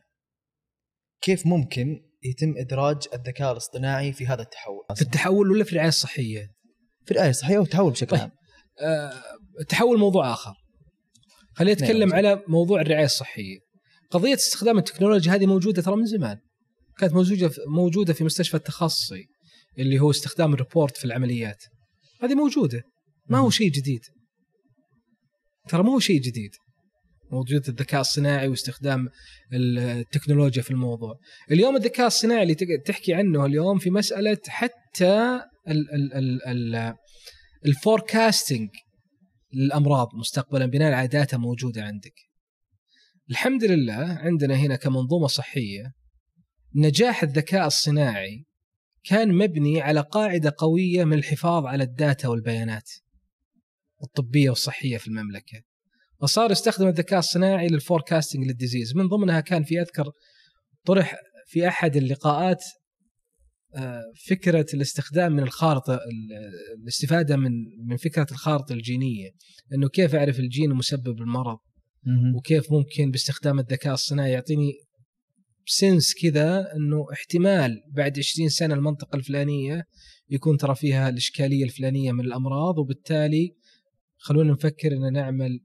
كيف ممكن يتم إدراج الذكاء الاصطناعي في هذا التحول؟ في التحول ولا في الرعاية الصحية؟ في الرعاية الصحية والتحول بشكل طيب. عام آه التحول موضوع خلينا نتكلم نعم. على موضوع الرعاية الصحية. قضية استخدام التكنولوجيا هذه موجودة ترى من زمان. كانت موجودة موجودة في مستشفى التخصصي اللي هو استخدام الريبورت في العمليات. هذه موجودة. ما هو شيء جديد. ترى ما هو شيء جديد. موجود الذكاء الصناعي واستخدام التكنولوجيا في الموضوع. اليوم الذكاء الصناعي اللي تحكي عنه اليوم في مسألة حتى ال forecasting للأمراض مستقبلا بناء على data موجودة عندك. الحمد لله عندنا هنا كمنظومة صحية نجاح الذكاء الصناعي كان مبني على قاعدة قوية من الحفاظ على ال data والبيانات الطبية والصحية في المملكة. فصار يستخدم الذكاء الصناعي لل forecasting لل disease من ضمنها كان في أذكر طرح في أحد اللقاءات آه، فكرة الاستخدام من الخارطة الاستفادة من من فكرة الخارطة الجينية. إنه كيف أعرف الجين المسبب للمرض؟ وكيف ممكن باستخدام الذكاء الصناعي؟ يعطيني سنس كذا إنه احتمال بعد 20 سنة المنطقة الفلانية يكون ترى فيها الإشكالية الفلانية من الأمراض وبالتالي خلونا نفكر ان نعمل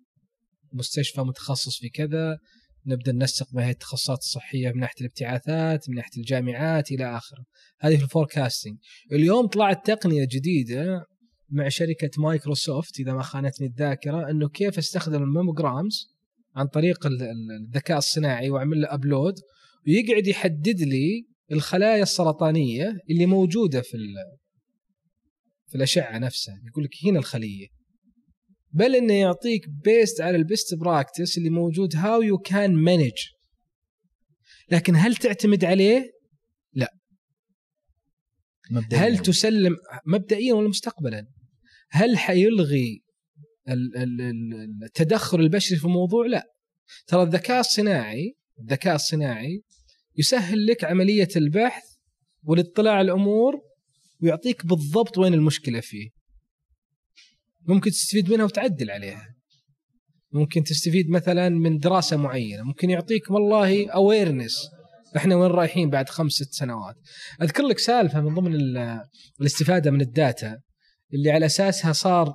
مستشفى متخصص في كذا نبدأ ننسق هي التخصصات الصحية من ناحية الابتعاثات من ناحية الجامعات إلى آخره. هذه في ال forecasting اليوم طلعت تقنية جديدة مع شركة مايكروسوفت إذا ما خانتني الذاكرة إنه كيف أستخدم ال mammograms عن طريق الذكاء الصناعي وأعمل له upload ويقعد يحدد لي الخلايا السرطانية اللي موجودة في في الأشعة نفسها. يقول لك هنا الخلية. بل إنه يعطيك based على ال best practice اللي موجود how you can manage لكن هل تعتمد عليه؟ لا مبدئيا هل تسلم مبدئيا ولا مستقبلا؟ هل حيلغي التدخل البشري في الموضوع؟ لا ترى الذكاء الصناعي الذكاء الصناعي يسهل لك عملية البحث والاطلاع على الأمور ويعطيك بالضبط وين المشكلة فيه ممكن تستفيد منها وتعدل عليها. ممكن تستفيد مثلا من دراسة معينة. ممكن يعطيك والله awareness إحنا وين رايحين بعد خمس ست سنوات؟ أذكر لك سالفة من ضمن الاستفادة من ال data اللي على أساسها صار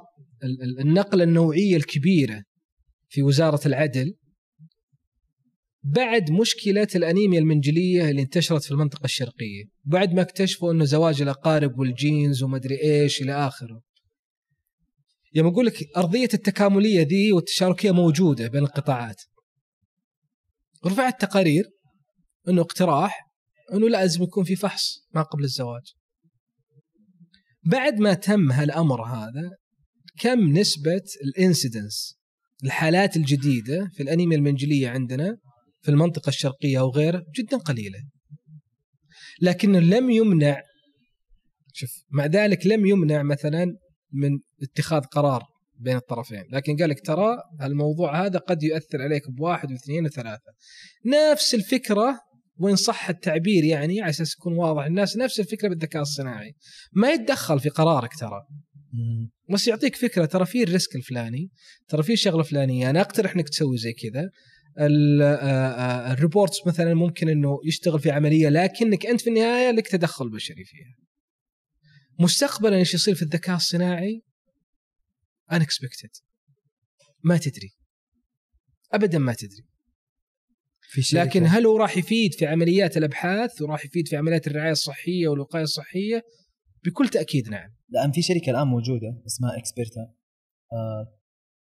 النقلة النوعية الكبيرة في وزارة العدل بعد مشكلة الأنيميا المنجلية اللي انتشرت في المنطقة الشرقية. بعد ما اكتشفوا أنه زواج الأقارب وال genes ومدري إيش إلى آخره. يوم أقول لك أرضية التكاملية ذي والتشاركية موجودة بين القطاعات. رفعت تقارير إنه اقتراح إنه لازم يكون في فحص ما قبل الزواج. بعد ما تم هالأمر هذا كم نسبة الإنسيدنس الحالات الجديدة في الأنيميا المنجلية عندنا في المنطقة الشرقية أو غيره جدا قليلة. لكنه لم يمنع شوف مع ذلك لم يمنع مثلا من اتخاذ قرار بين الطرفين. لكن قال لك ترى الموضوع هذا قد يؤثر عليك بواحد واثنين وثلاثة. نفس الفكرة وإن صح التعبير يعني على أساس يكون واضح الناس نفس الفكرة بالذكاء الصناعي. ما يتدخل في قرارك ترى. بس يعطيك فكرة ترى في ال risk الفلاني ترى في شغلة فلانية أنا أقترح إنك تسوي زي كذا. آه، آه، ال reports مثلا ممكن إنه يشتغل في عملية لكنك أنت في النهاية لك تدخل بشري فيها. مستقبلا إيش يصير في الذكاء الصناعي؟ Unexpected. ما تدري. ابدا ما تدري. في شركة. لكن هل هو راح يفيد في عمليات الأبحاث وراح يفيد في عمليات الرعاية الصحية والوقاية الصحية؟ بكل تأكيد نعم. الان في شركة الآن موجودة اسمها اكسبيرتا آه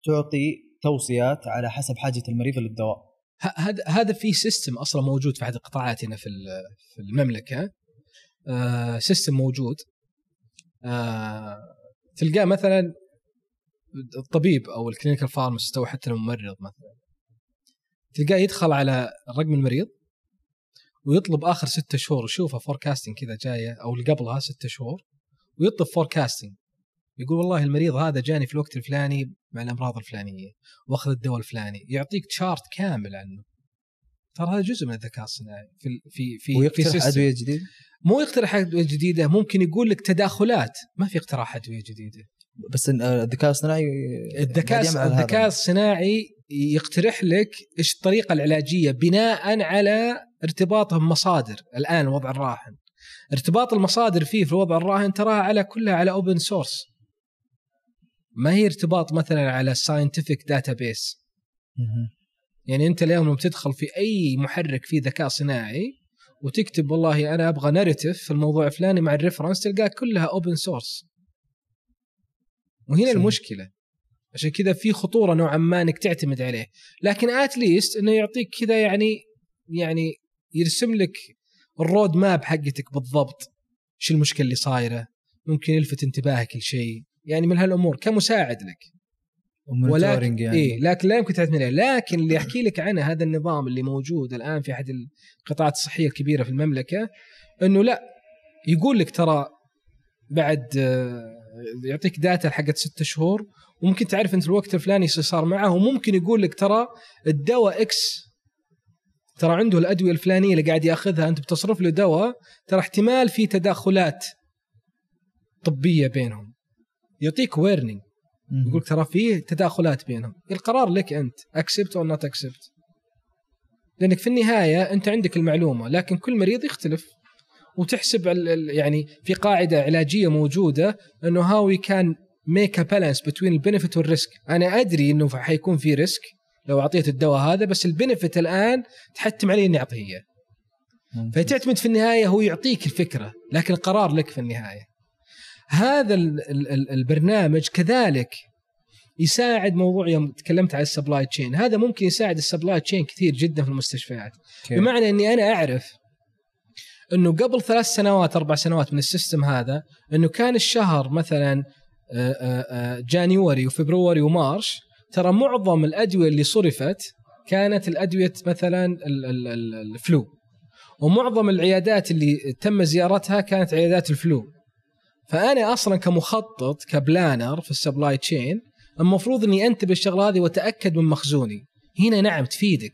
تعطي توصيات على حسب حاجة المريض للدواء. هذا هذا في system أصلا موجود في احد القطاعات هنا في في المملكة. آه system موجود. آه تلقاه مثلا الطبيب أو ال clinical pharmacist أو حتى الممرض مثلا. تلقاه يدخل على رقم المريض ويطلب آخر ستة شهور يشوفها forecasting كذا جاية أو اللي قبلها ستة شهور ويطلب forecasting يقول والله المريض هذا جاني في الوقت الفلاني مع الأمراض الفلانية وأخذ الدواء الفلاني. يعطيك chart كامل عنه. ترى هذا جزء من الذكاء الصناعي. في في في ويقترح. أدوية جديدة؟ مو يقترح أدوية جديدة ممكن يقول لك تداخلات. ما في اقتراح أدوية جديدة. بس آه، الذكاء الصناعي الذكاء على هذا. الذكاء الصناعي يقترح لك إيش الطريقة العلاجية بناء على ارتباطه بمصادر. الآن الوضع الراهن. ارتباط المصادر فيه في الوضع الراهن تراها على كلها على open source ما هي ارتباط مثلا على scientific database. يعني أنت اليوم لما تدخل في أي محرك فيه ذكاء صناعي وتكتب والله أنا أبغى narrative في الموضوع الفلاني مع ال reference تلقاها كلها open source وهنا صحيح. المشكلة. عشان كذا في خطورة نوعا ما إنك تعتمد عليه. لكن at least إنه يعطيك كذا يعني يعني يرسم لك ال roadmap حقتك بالضبط. إيش المشكلة اللي صايرة؟ ممكن يلفت انتباهك لشيء. يعني من هالأمور كمساعد لك. ولكن يعني. إيه لكن لا يمكن تعتمد عليه. لكن اللي احكي لك عنه هذا النظام اللي موجود الآن في أحد القطاعات الصحية الكبيرة في المملكة إنه لا يقول لك ترى بعد آه، يعطيك data حقت ستة شهور وممكن تعرف أنت الوقت الفلاني إيش صار معه وممكن يقول لك ترى الدواء X ترى عنده الأدوية الفلانية اللي قاعد ياخذها أنت بتصرف له دواء ترى احتمال في تداخلات طبية بينهم. يعطيك warning. يقول ترى في تداخلات بينهم. القرار لك أنت accept أو not accept لأنك في النهاية أنت عندك المعلومة لكن كل مريض يختلف. وتحسب يعني في قاعدة علاجية موجودة إنه how we can make a balance between ال benefit وال risk أنا أدري إنه حيكون في risk لو أعطيت الدواء هذا بس ال benefit الآن تحتم علي إني أعطيه. اياه. فتعتمد في النهاية هو يعطيك الفكرة لكن القرار لك في النهاية. هذا ال- ال- ال- البرنامج كذلك يساعد موضوع يوم تكلمت عن ال supply chain. هذا ممكن يساعد ال supply chain كثير جدا في المستشفيات. okay. بمعنى إني أنا أعرف إنه قبل ثلاث سنوات أربع سنوات من ال system هذا إنه كان الشهر مثلا آه، آه، آه، January و February و March ترى معظم الأدوية اللي صرفت كانت الأدوية مثلا ال- ال- ال- ال flu. ومعظم العيادات اللي تم زيارتها كانت عيادات ال flu. فأنا أصلا كمخطط ك planner في ال supply chain المفروض إني أنتبه الشغلة هذه وأتأكد من مخزوني. هنا نعم تفيدك.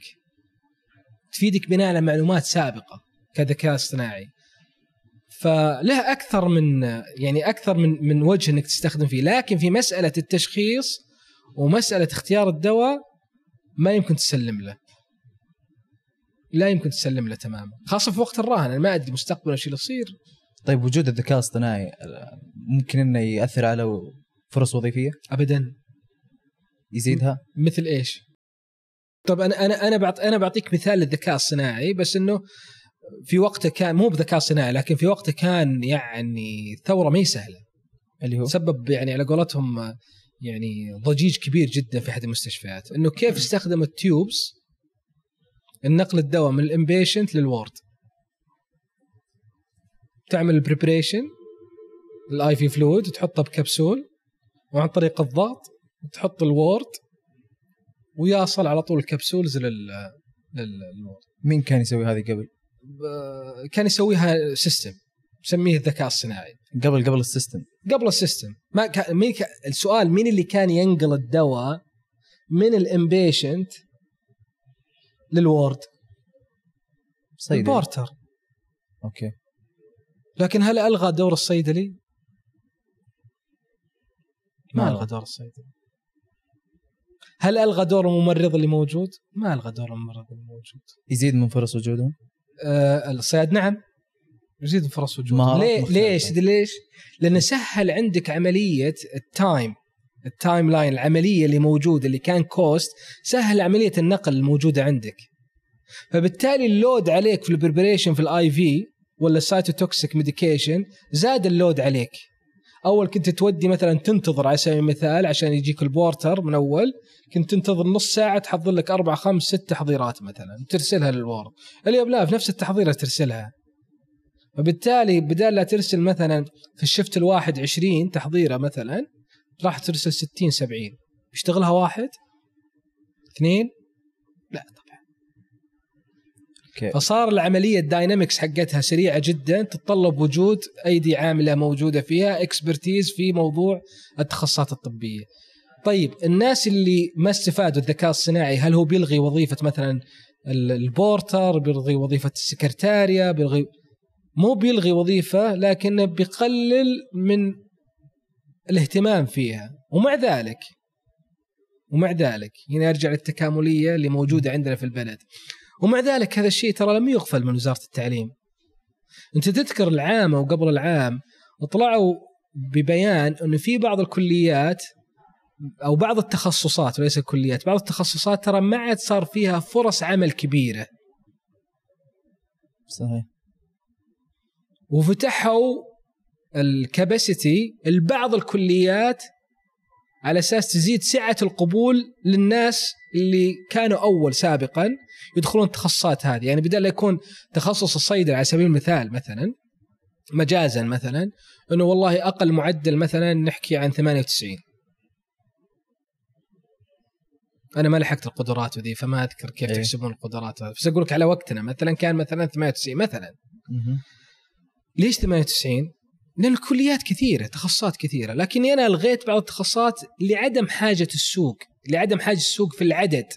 تفيدك بناء على معلومات سابقة كذكاء اصطناعي. فله أكثر من يعني أكثر من من وجه إنك تستخدم فيه. لكن في مسألة التشخيص ومسألة اختيار الدواء ما يمكن تسلم له. لا يمكن تسلم له تماما. خاصة في وقت الراهن أنا ما أدري مستقبلا إيش اللي يصير. طيب وجود الذكاء الاصطناعي ممكن إنه يأثر على فرص وظيفية؟ ابدا. يزيدها؟ مثل إيش؟ طب أنا أنا أنا بعط أنا بعطيك مثال للذكاء الصناعي بس إنه في وقته كان مو بذكاء صناعي لكن في وقته كان يعني ثورة ما هي سهلة. اللي هو؟ سبب يعني على قولتهم يعني ضجيج كبير جدا في أحد المستشفيات إنه كيف استخدم ال tubes لنقل الدواء من ال inpatient لل ward. تعمل ال preparation ال IV fluid وتحطه بكبسول وعن طريق الضغط تحط ال ward ويصل على طول ال capsules لل لل ward مين كان يسوي هذه قبل؟ كان يسويها system يسميه الذكاء الصناعي. قبل قبل السيستم. قبل السيستم. ما كان مين كان السؤال مين اللي كان ينقل الدواء من ال inpatient لل ward صيدلي ال porter. okay. لكن هل ألغى دور الصيدلي؟ ما ما ألغى دور الصيدلي هل ألغى دور الممرض اللي موجود؟ ما ألغى دور الممرض اللي موجود. يزيد من فرص وجودهم آه الصياد نعم. يزيد من فرص وجوده. ليه. ليش؟ ليش؟ لأنه سهل عندك عملية ال time. ال timeline العملية اللي موجودة اللي كان cost سهل عملية النقل الموجودة عندك. فبالتالي ال load عليك في ال preparation في ال IV ولا ال cytotoxic medication زاد ال load عليك. أول كنت تودي مثلا تنتظر على سبيل المثال عشان يجيك ال porter من أول كنت تنتظر نص ساعة تحضر لك أربع خمس ست تحضيرات مثلا ترسلها لل ward اليوم لا في نفس التحضيرة ترسلها. فبالتالي بدال لا ترسل مثلا في ال shift الواحد 20 تحضيرة مثلا راح ترسل 60 70 يشتغلها واحد؟ اثنين؟ لا. طبعا okay. فصار العملية ال dynamics حقتها سريعة جدا تتطلب وجود أيدي عاملة موجودة فيها expertise في موضوع التخصصات الطبية. طيب الناس اللي ما استفادوا الذكاء الصناعي هل هو بيلغي وظيفة مثلا ال- البورتر بيلغي وظيفة السكرتارية بيلغي مو بيلغي وظيفة لكنه بيقلل من الاهتمام فيها. ومع ذلك ومع ذلك هنا أرجع للتكاملية اللي موجودة عندنا في البلد. ومع ذلك هذا الشيء ترى لم يغفل من وزارة التعليم. أنت تذكر العام أو قبل العام طلعوا ببيان انه في بعض الكليات أو بعض التخصصات وليس الكليات، بعض التخصصات ترى ما عاد صار فيها فرص عمل كبيرة. صحيح. وفتحوا الكاباسيتي لبعض الكليات على أساس تزيد سعة القبول للناس اللي كانوا أول سابقا. يدخلون التخصصات هذه. يعني بدل يكون تخصص الصيدلة على سبيل المثال مثلا مجازا مثلا إنه والله أقل معدل مثلا نحكي عن 98 أنا ما لحقت القدرات ذي فما أذكر كيف إيه. تحسبون القدرات بس أقول لك على وقتنا مثلا كان مثلا 98 مثلا. مهم. ليش 98 لأن الكليات كثيرة تخصصات كثيرة. لكني أنا ألغيت بعض التخصصات لعدم حاجة السوق لعدم حاجة السوق في العدد.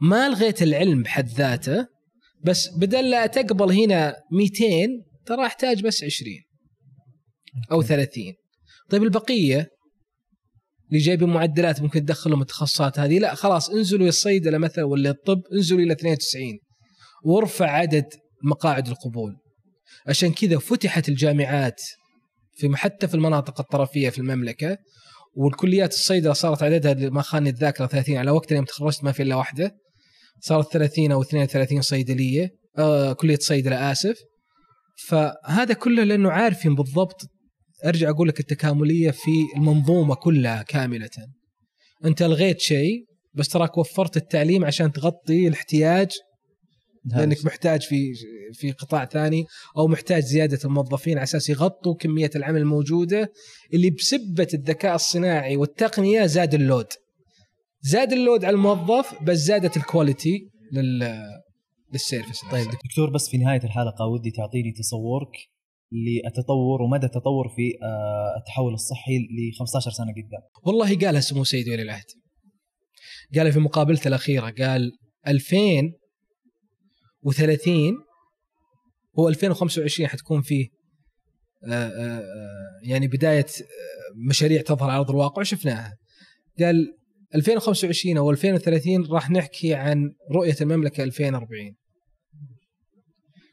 ما الغيت العلم بحد ذاته بس بدل لا تقبل هنا 200 ترى أحتاج بس 20 أو 30 طيب البقية؟ اللي جايبين معدلات ممكن تدخلهم التخصصات هذه. لا خلاص انزلوا الصيدله مثلا ولا الطب انزلوا إلى 92 وارفع عدد مقاعد القبول. عشان كذا فتحت الجامعات في حتى في المناطق الطرفية في المملكة والكليات الصيدلة صارت عددها ما خاني الذاكرة 30 على وقت يوم تخرجت ما في إلا واحدة. صارت 30 أو 32 صيدلية آه كلية صيدلة آسف. فهذا كله لأنه عارفين بالضبط أرجع أقول لك التكاملية في المنظومة كلها كاملة. أنت ألغيت شيء بس تراك وفرت التعليم عشان تغطي الاحتياج لأنك محتاج في في قطاع ثاني أو محتاج زيادة الموظفين على أساس يغطوا كمية العمل الموجودة اللي بسبب الذكاء الصناعي والتقنية زاد ال load. زاد ال load على الموظف بس زادت ال quality لل لل service طيب دكتور بس في نهاية الحلقة ودي تعطيني تصورك للتطور ومدى التطور في آه، التحول الصحي ل 15 سنة قدام والله قالها سمو سيدي ولي العهد. قالها في مقابلته الأخيرة قال 2030 هو 2025 حتكون فيه آه، آه، يعني بداية مشاريع تظهر على أرض الواقع وشفناها. قال 2025 أو 2030 راح نحكي عن رؤية المملكة 2040.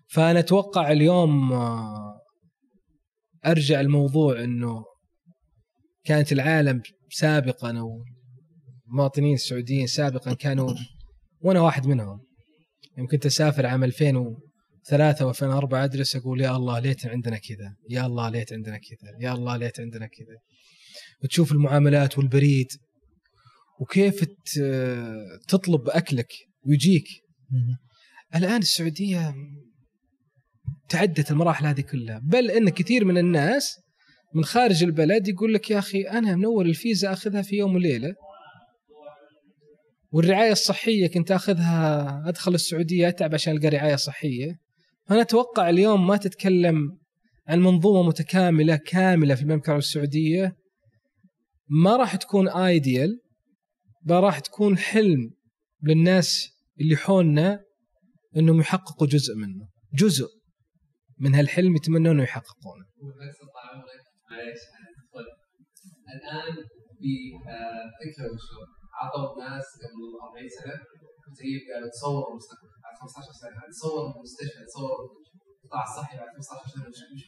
فانا أتوقع اليوم آه، أرجع الموضوع إنه كانت العالم سابقا أو المواطنين السعوديين سابقا كانوا وأنا واحد منهم يوم كنت أسافر عام 2003 و2004 أدرس أقول يا الله ليت عندنا كذا يا الله ليت عندنا كذا يا الله ليت عندنا كذا وتشوف المعاملات والبريد وكيف تطلب أكلك ويجيك. الآن السعودية تعدت المراحل هذه كلها. بل إن كثير من الناس من خارج البلد يقول لك يا أخي أنا من اول الفيزا أخذها في يوم وليلة. والرعاية الصحية كنت أخذها أدخل السعودية أتعب عشان ألقى رعاية صحية. أنا أتوقع اليوم ما تتكلم عن منظومة متكاملة كاملة في المملكة العربيه السعودية. ما راح تكون ايديال بل راح تكون حلم للناس اللي حولنا إنهم يحققوا جزء منه. جزء من هالحلم يتمنون إنه يحققونه. الآن بفكره وشو؟ عطوا ناس قبل 40 سنة كتيب قالوا تصوروا المستقبل. بعد 15 سنة تصور المستشفى تصور القطاع الصحي بعد 15 سنة مش مش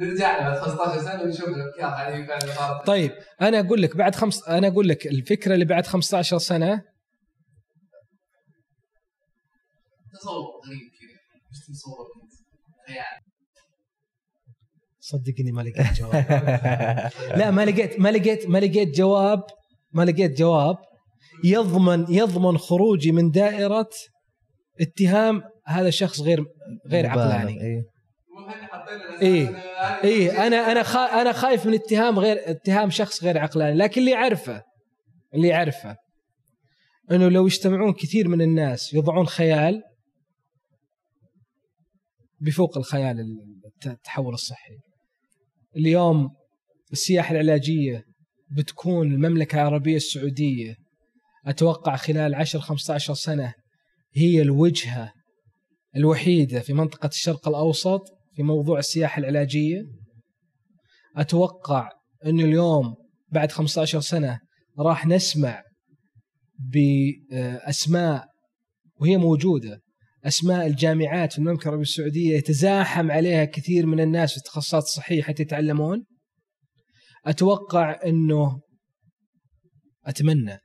نرجع بعد 15 سنة ونشوف كيف هذه فعلا صارت طيب أنا أقول لك بعد خمس أنا أقول لك الفكرة اللي بعد 15 سنة. تصور غريب كذا مش تصور خيال. صدقني ما لقيت جواب. لا ما لقيت ما لقيت ما لقيت جواب ما لقيت جواب. يضمن يضمن خروجي من دائرة اتهام هذا الشخص غير غير عقلاني. إيه. إيه. أنا أنا خا أنا خايف من اتهام غير اتهام شخص غير عقلاني لكن اللي اعرفه اللي أعرفه إنه لو يجتمعون كثير من الناس يضعون خيال بفوق الخيال الت- التحول الصحي اليوم السياحة العلاجية بتكون المملكة العربية السعودية أتوقع خلال 10 15 سنة هي الوجهة الوحيدة في منطقة الشرق الأوسط في موضوع السياحة العلاجية. أتوقع انه اليوم بعد 15 سنة راح نسمع بأسماء وهي موجودة أسماء الجامعات في المملكة العربية السعودية يتزاحم عليها كثير من الناس في التخصصات الصحية حتى يتعلمون. أتوقع أنه أتمنى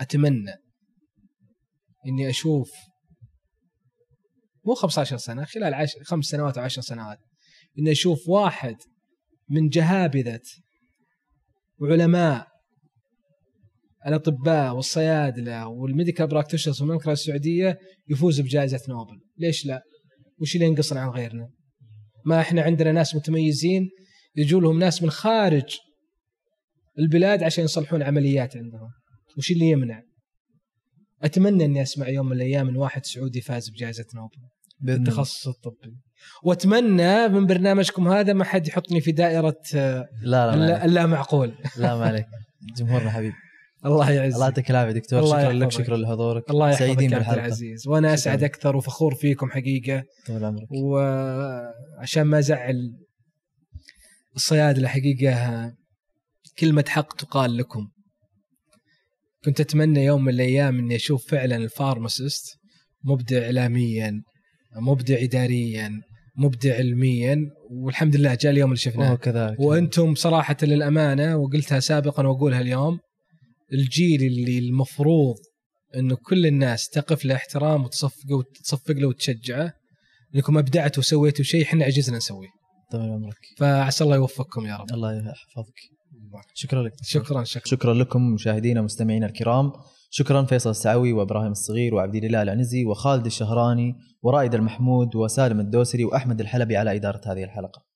أتمنى إني أشوف مو 15 سنة خلال عشر خمس سنوات أو عشر سنوات اني أشوف واحد من جهابذة وعلماء الأطباء والصيادلة وال medical practitioners في المملكه السعودية يفوز بجائزة نوبل، ليش لا؟ وش اللي ينقصنا عن غيرنا؟ ما إحنا عندنا ناس متميزين يجوا لهم ناس من خارج البلاد عشان يصلحون عمليات عندهم، وش اللي يمنع؟ أتمنى إني أسمع يوم من الأيام إن واحد سعودي فاز بجائزة نوبل بإذن الله. التخصص الطبي. وأتمنى من برنامجكم هذا ما حد يحطني في دائرة لا لا عليك. اللا معقول لا ما عليك. جمهورنا حبيب. الله يعزك الله يعطيك العافية دكتور. الله شكرا لك. شكرا لحضورك. الله يحفظك سعيدين بالحلقة. العزيز. وأنا شكراً. اسعد أكثر وفخور فيكم حقيقة. طول عمرك. وعشان ما أزعل الصيادله حقيقه كلمة حق تقال لكم. كنت أتمنى يوم من الأيام إني أشوف فعلا الفارماسيست مبدع اعلاميا مبدع اداريا مبدع علميا والحمد لله جاء اليوم اللي شفناه. كذلك. وأنتم صراحة للأمانة وقلتها سابقا وأقولها اليوم الجيل اللي المفروض انه كل الناس تقف له احترام وتصفق وتصفق له وتشجعه إنكم أبدعتوا وسويتوا شيء إحنا عجزنا نسويه. طول عمرك. فعسى الله يوفقكم يا رب. الله يحفظك. شكرا لك. شكرا شكرا. شكرا لكم مشاهدينا ومستمعينا الكرام. شكرا فيصل السعوي وإبراهيم الصغير وعبد الاله العنزي وخالد الشهراني ورائد المحمود وسالم الدوسري وأحمد الحلبي على إدارة هذه الحلقة.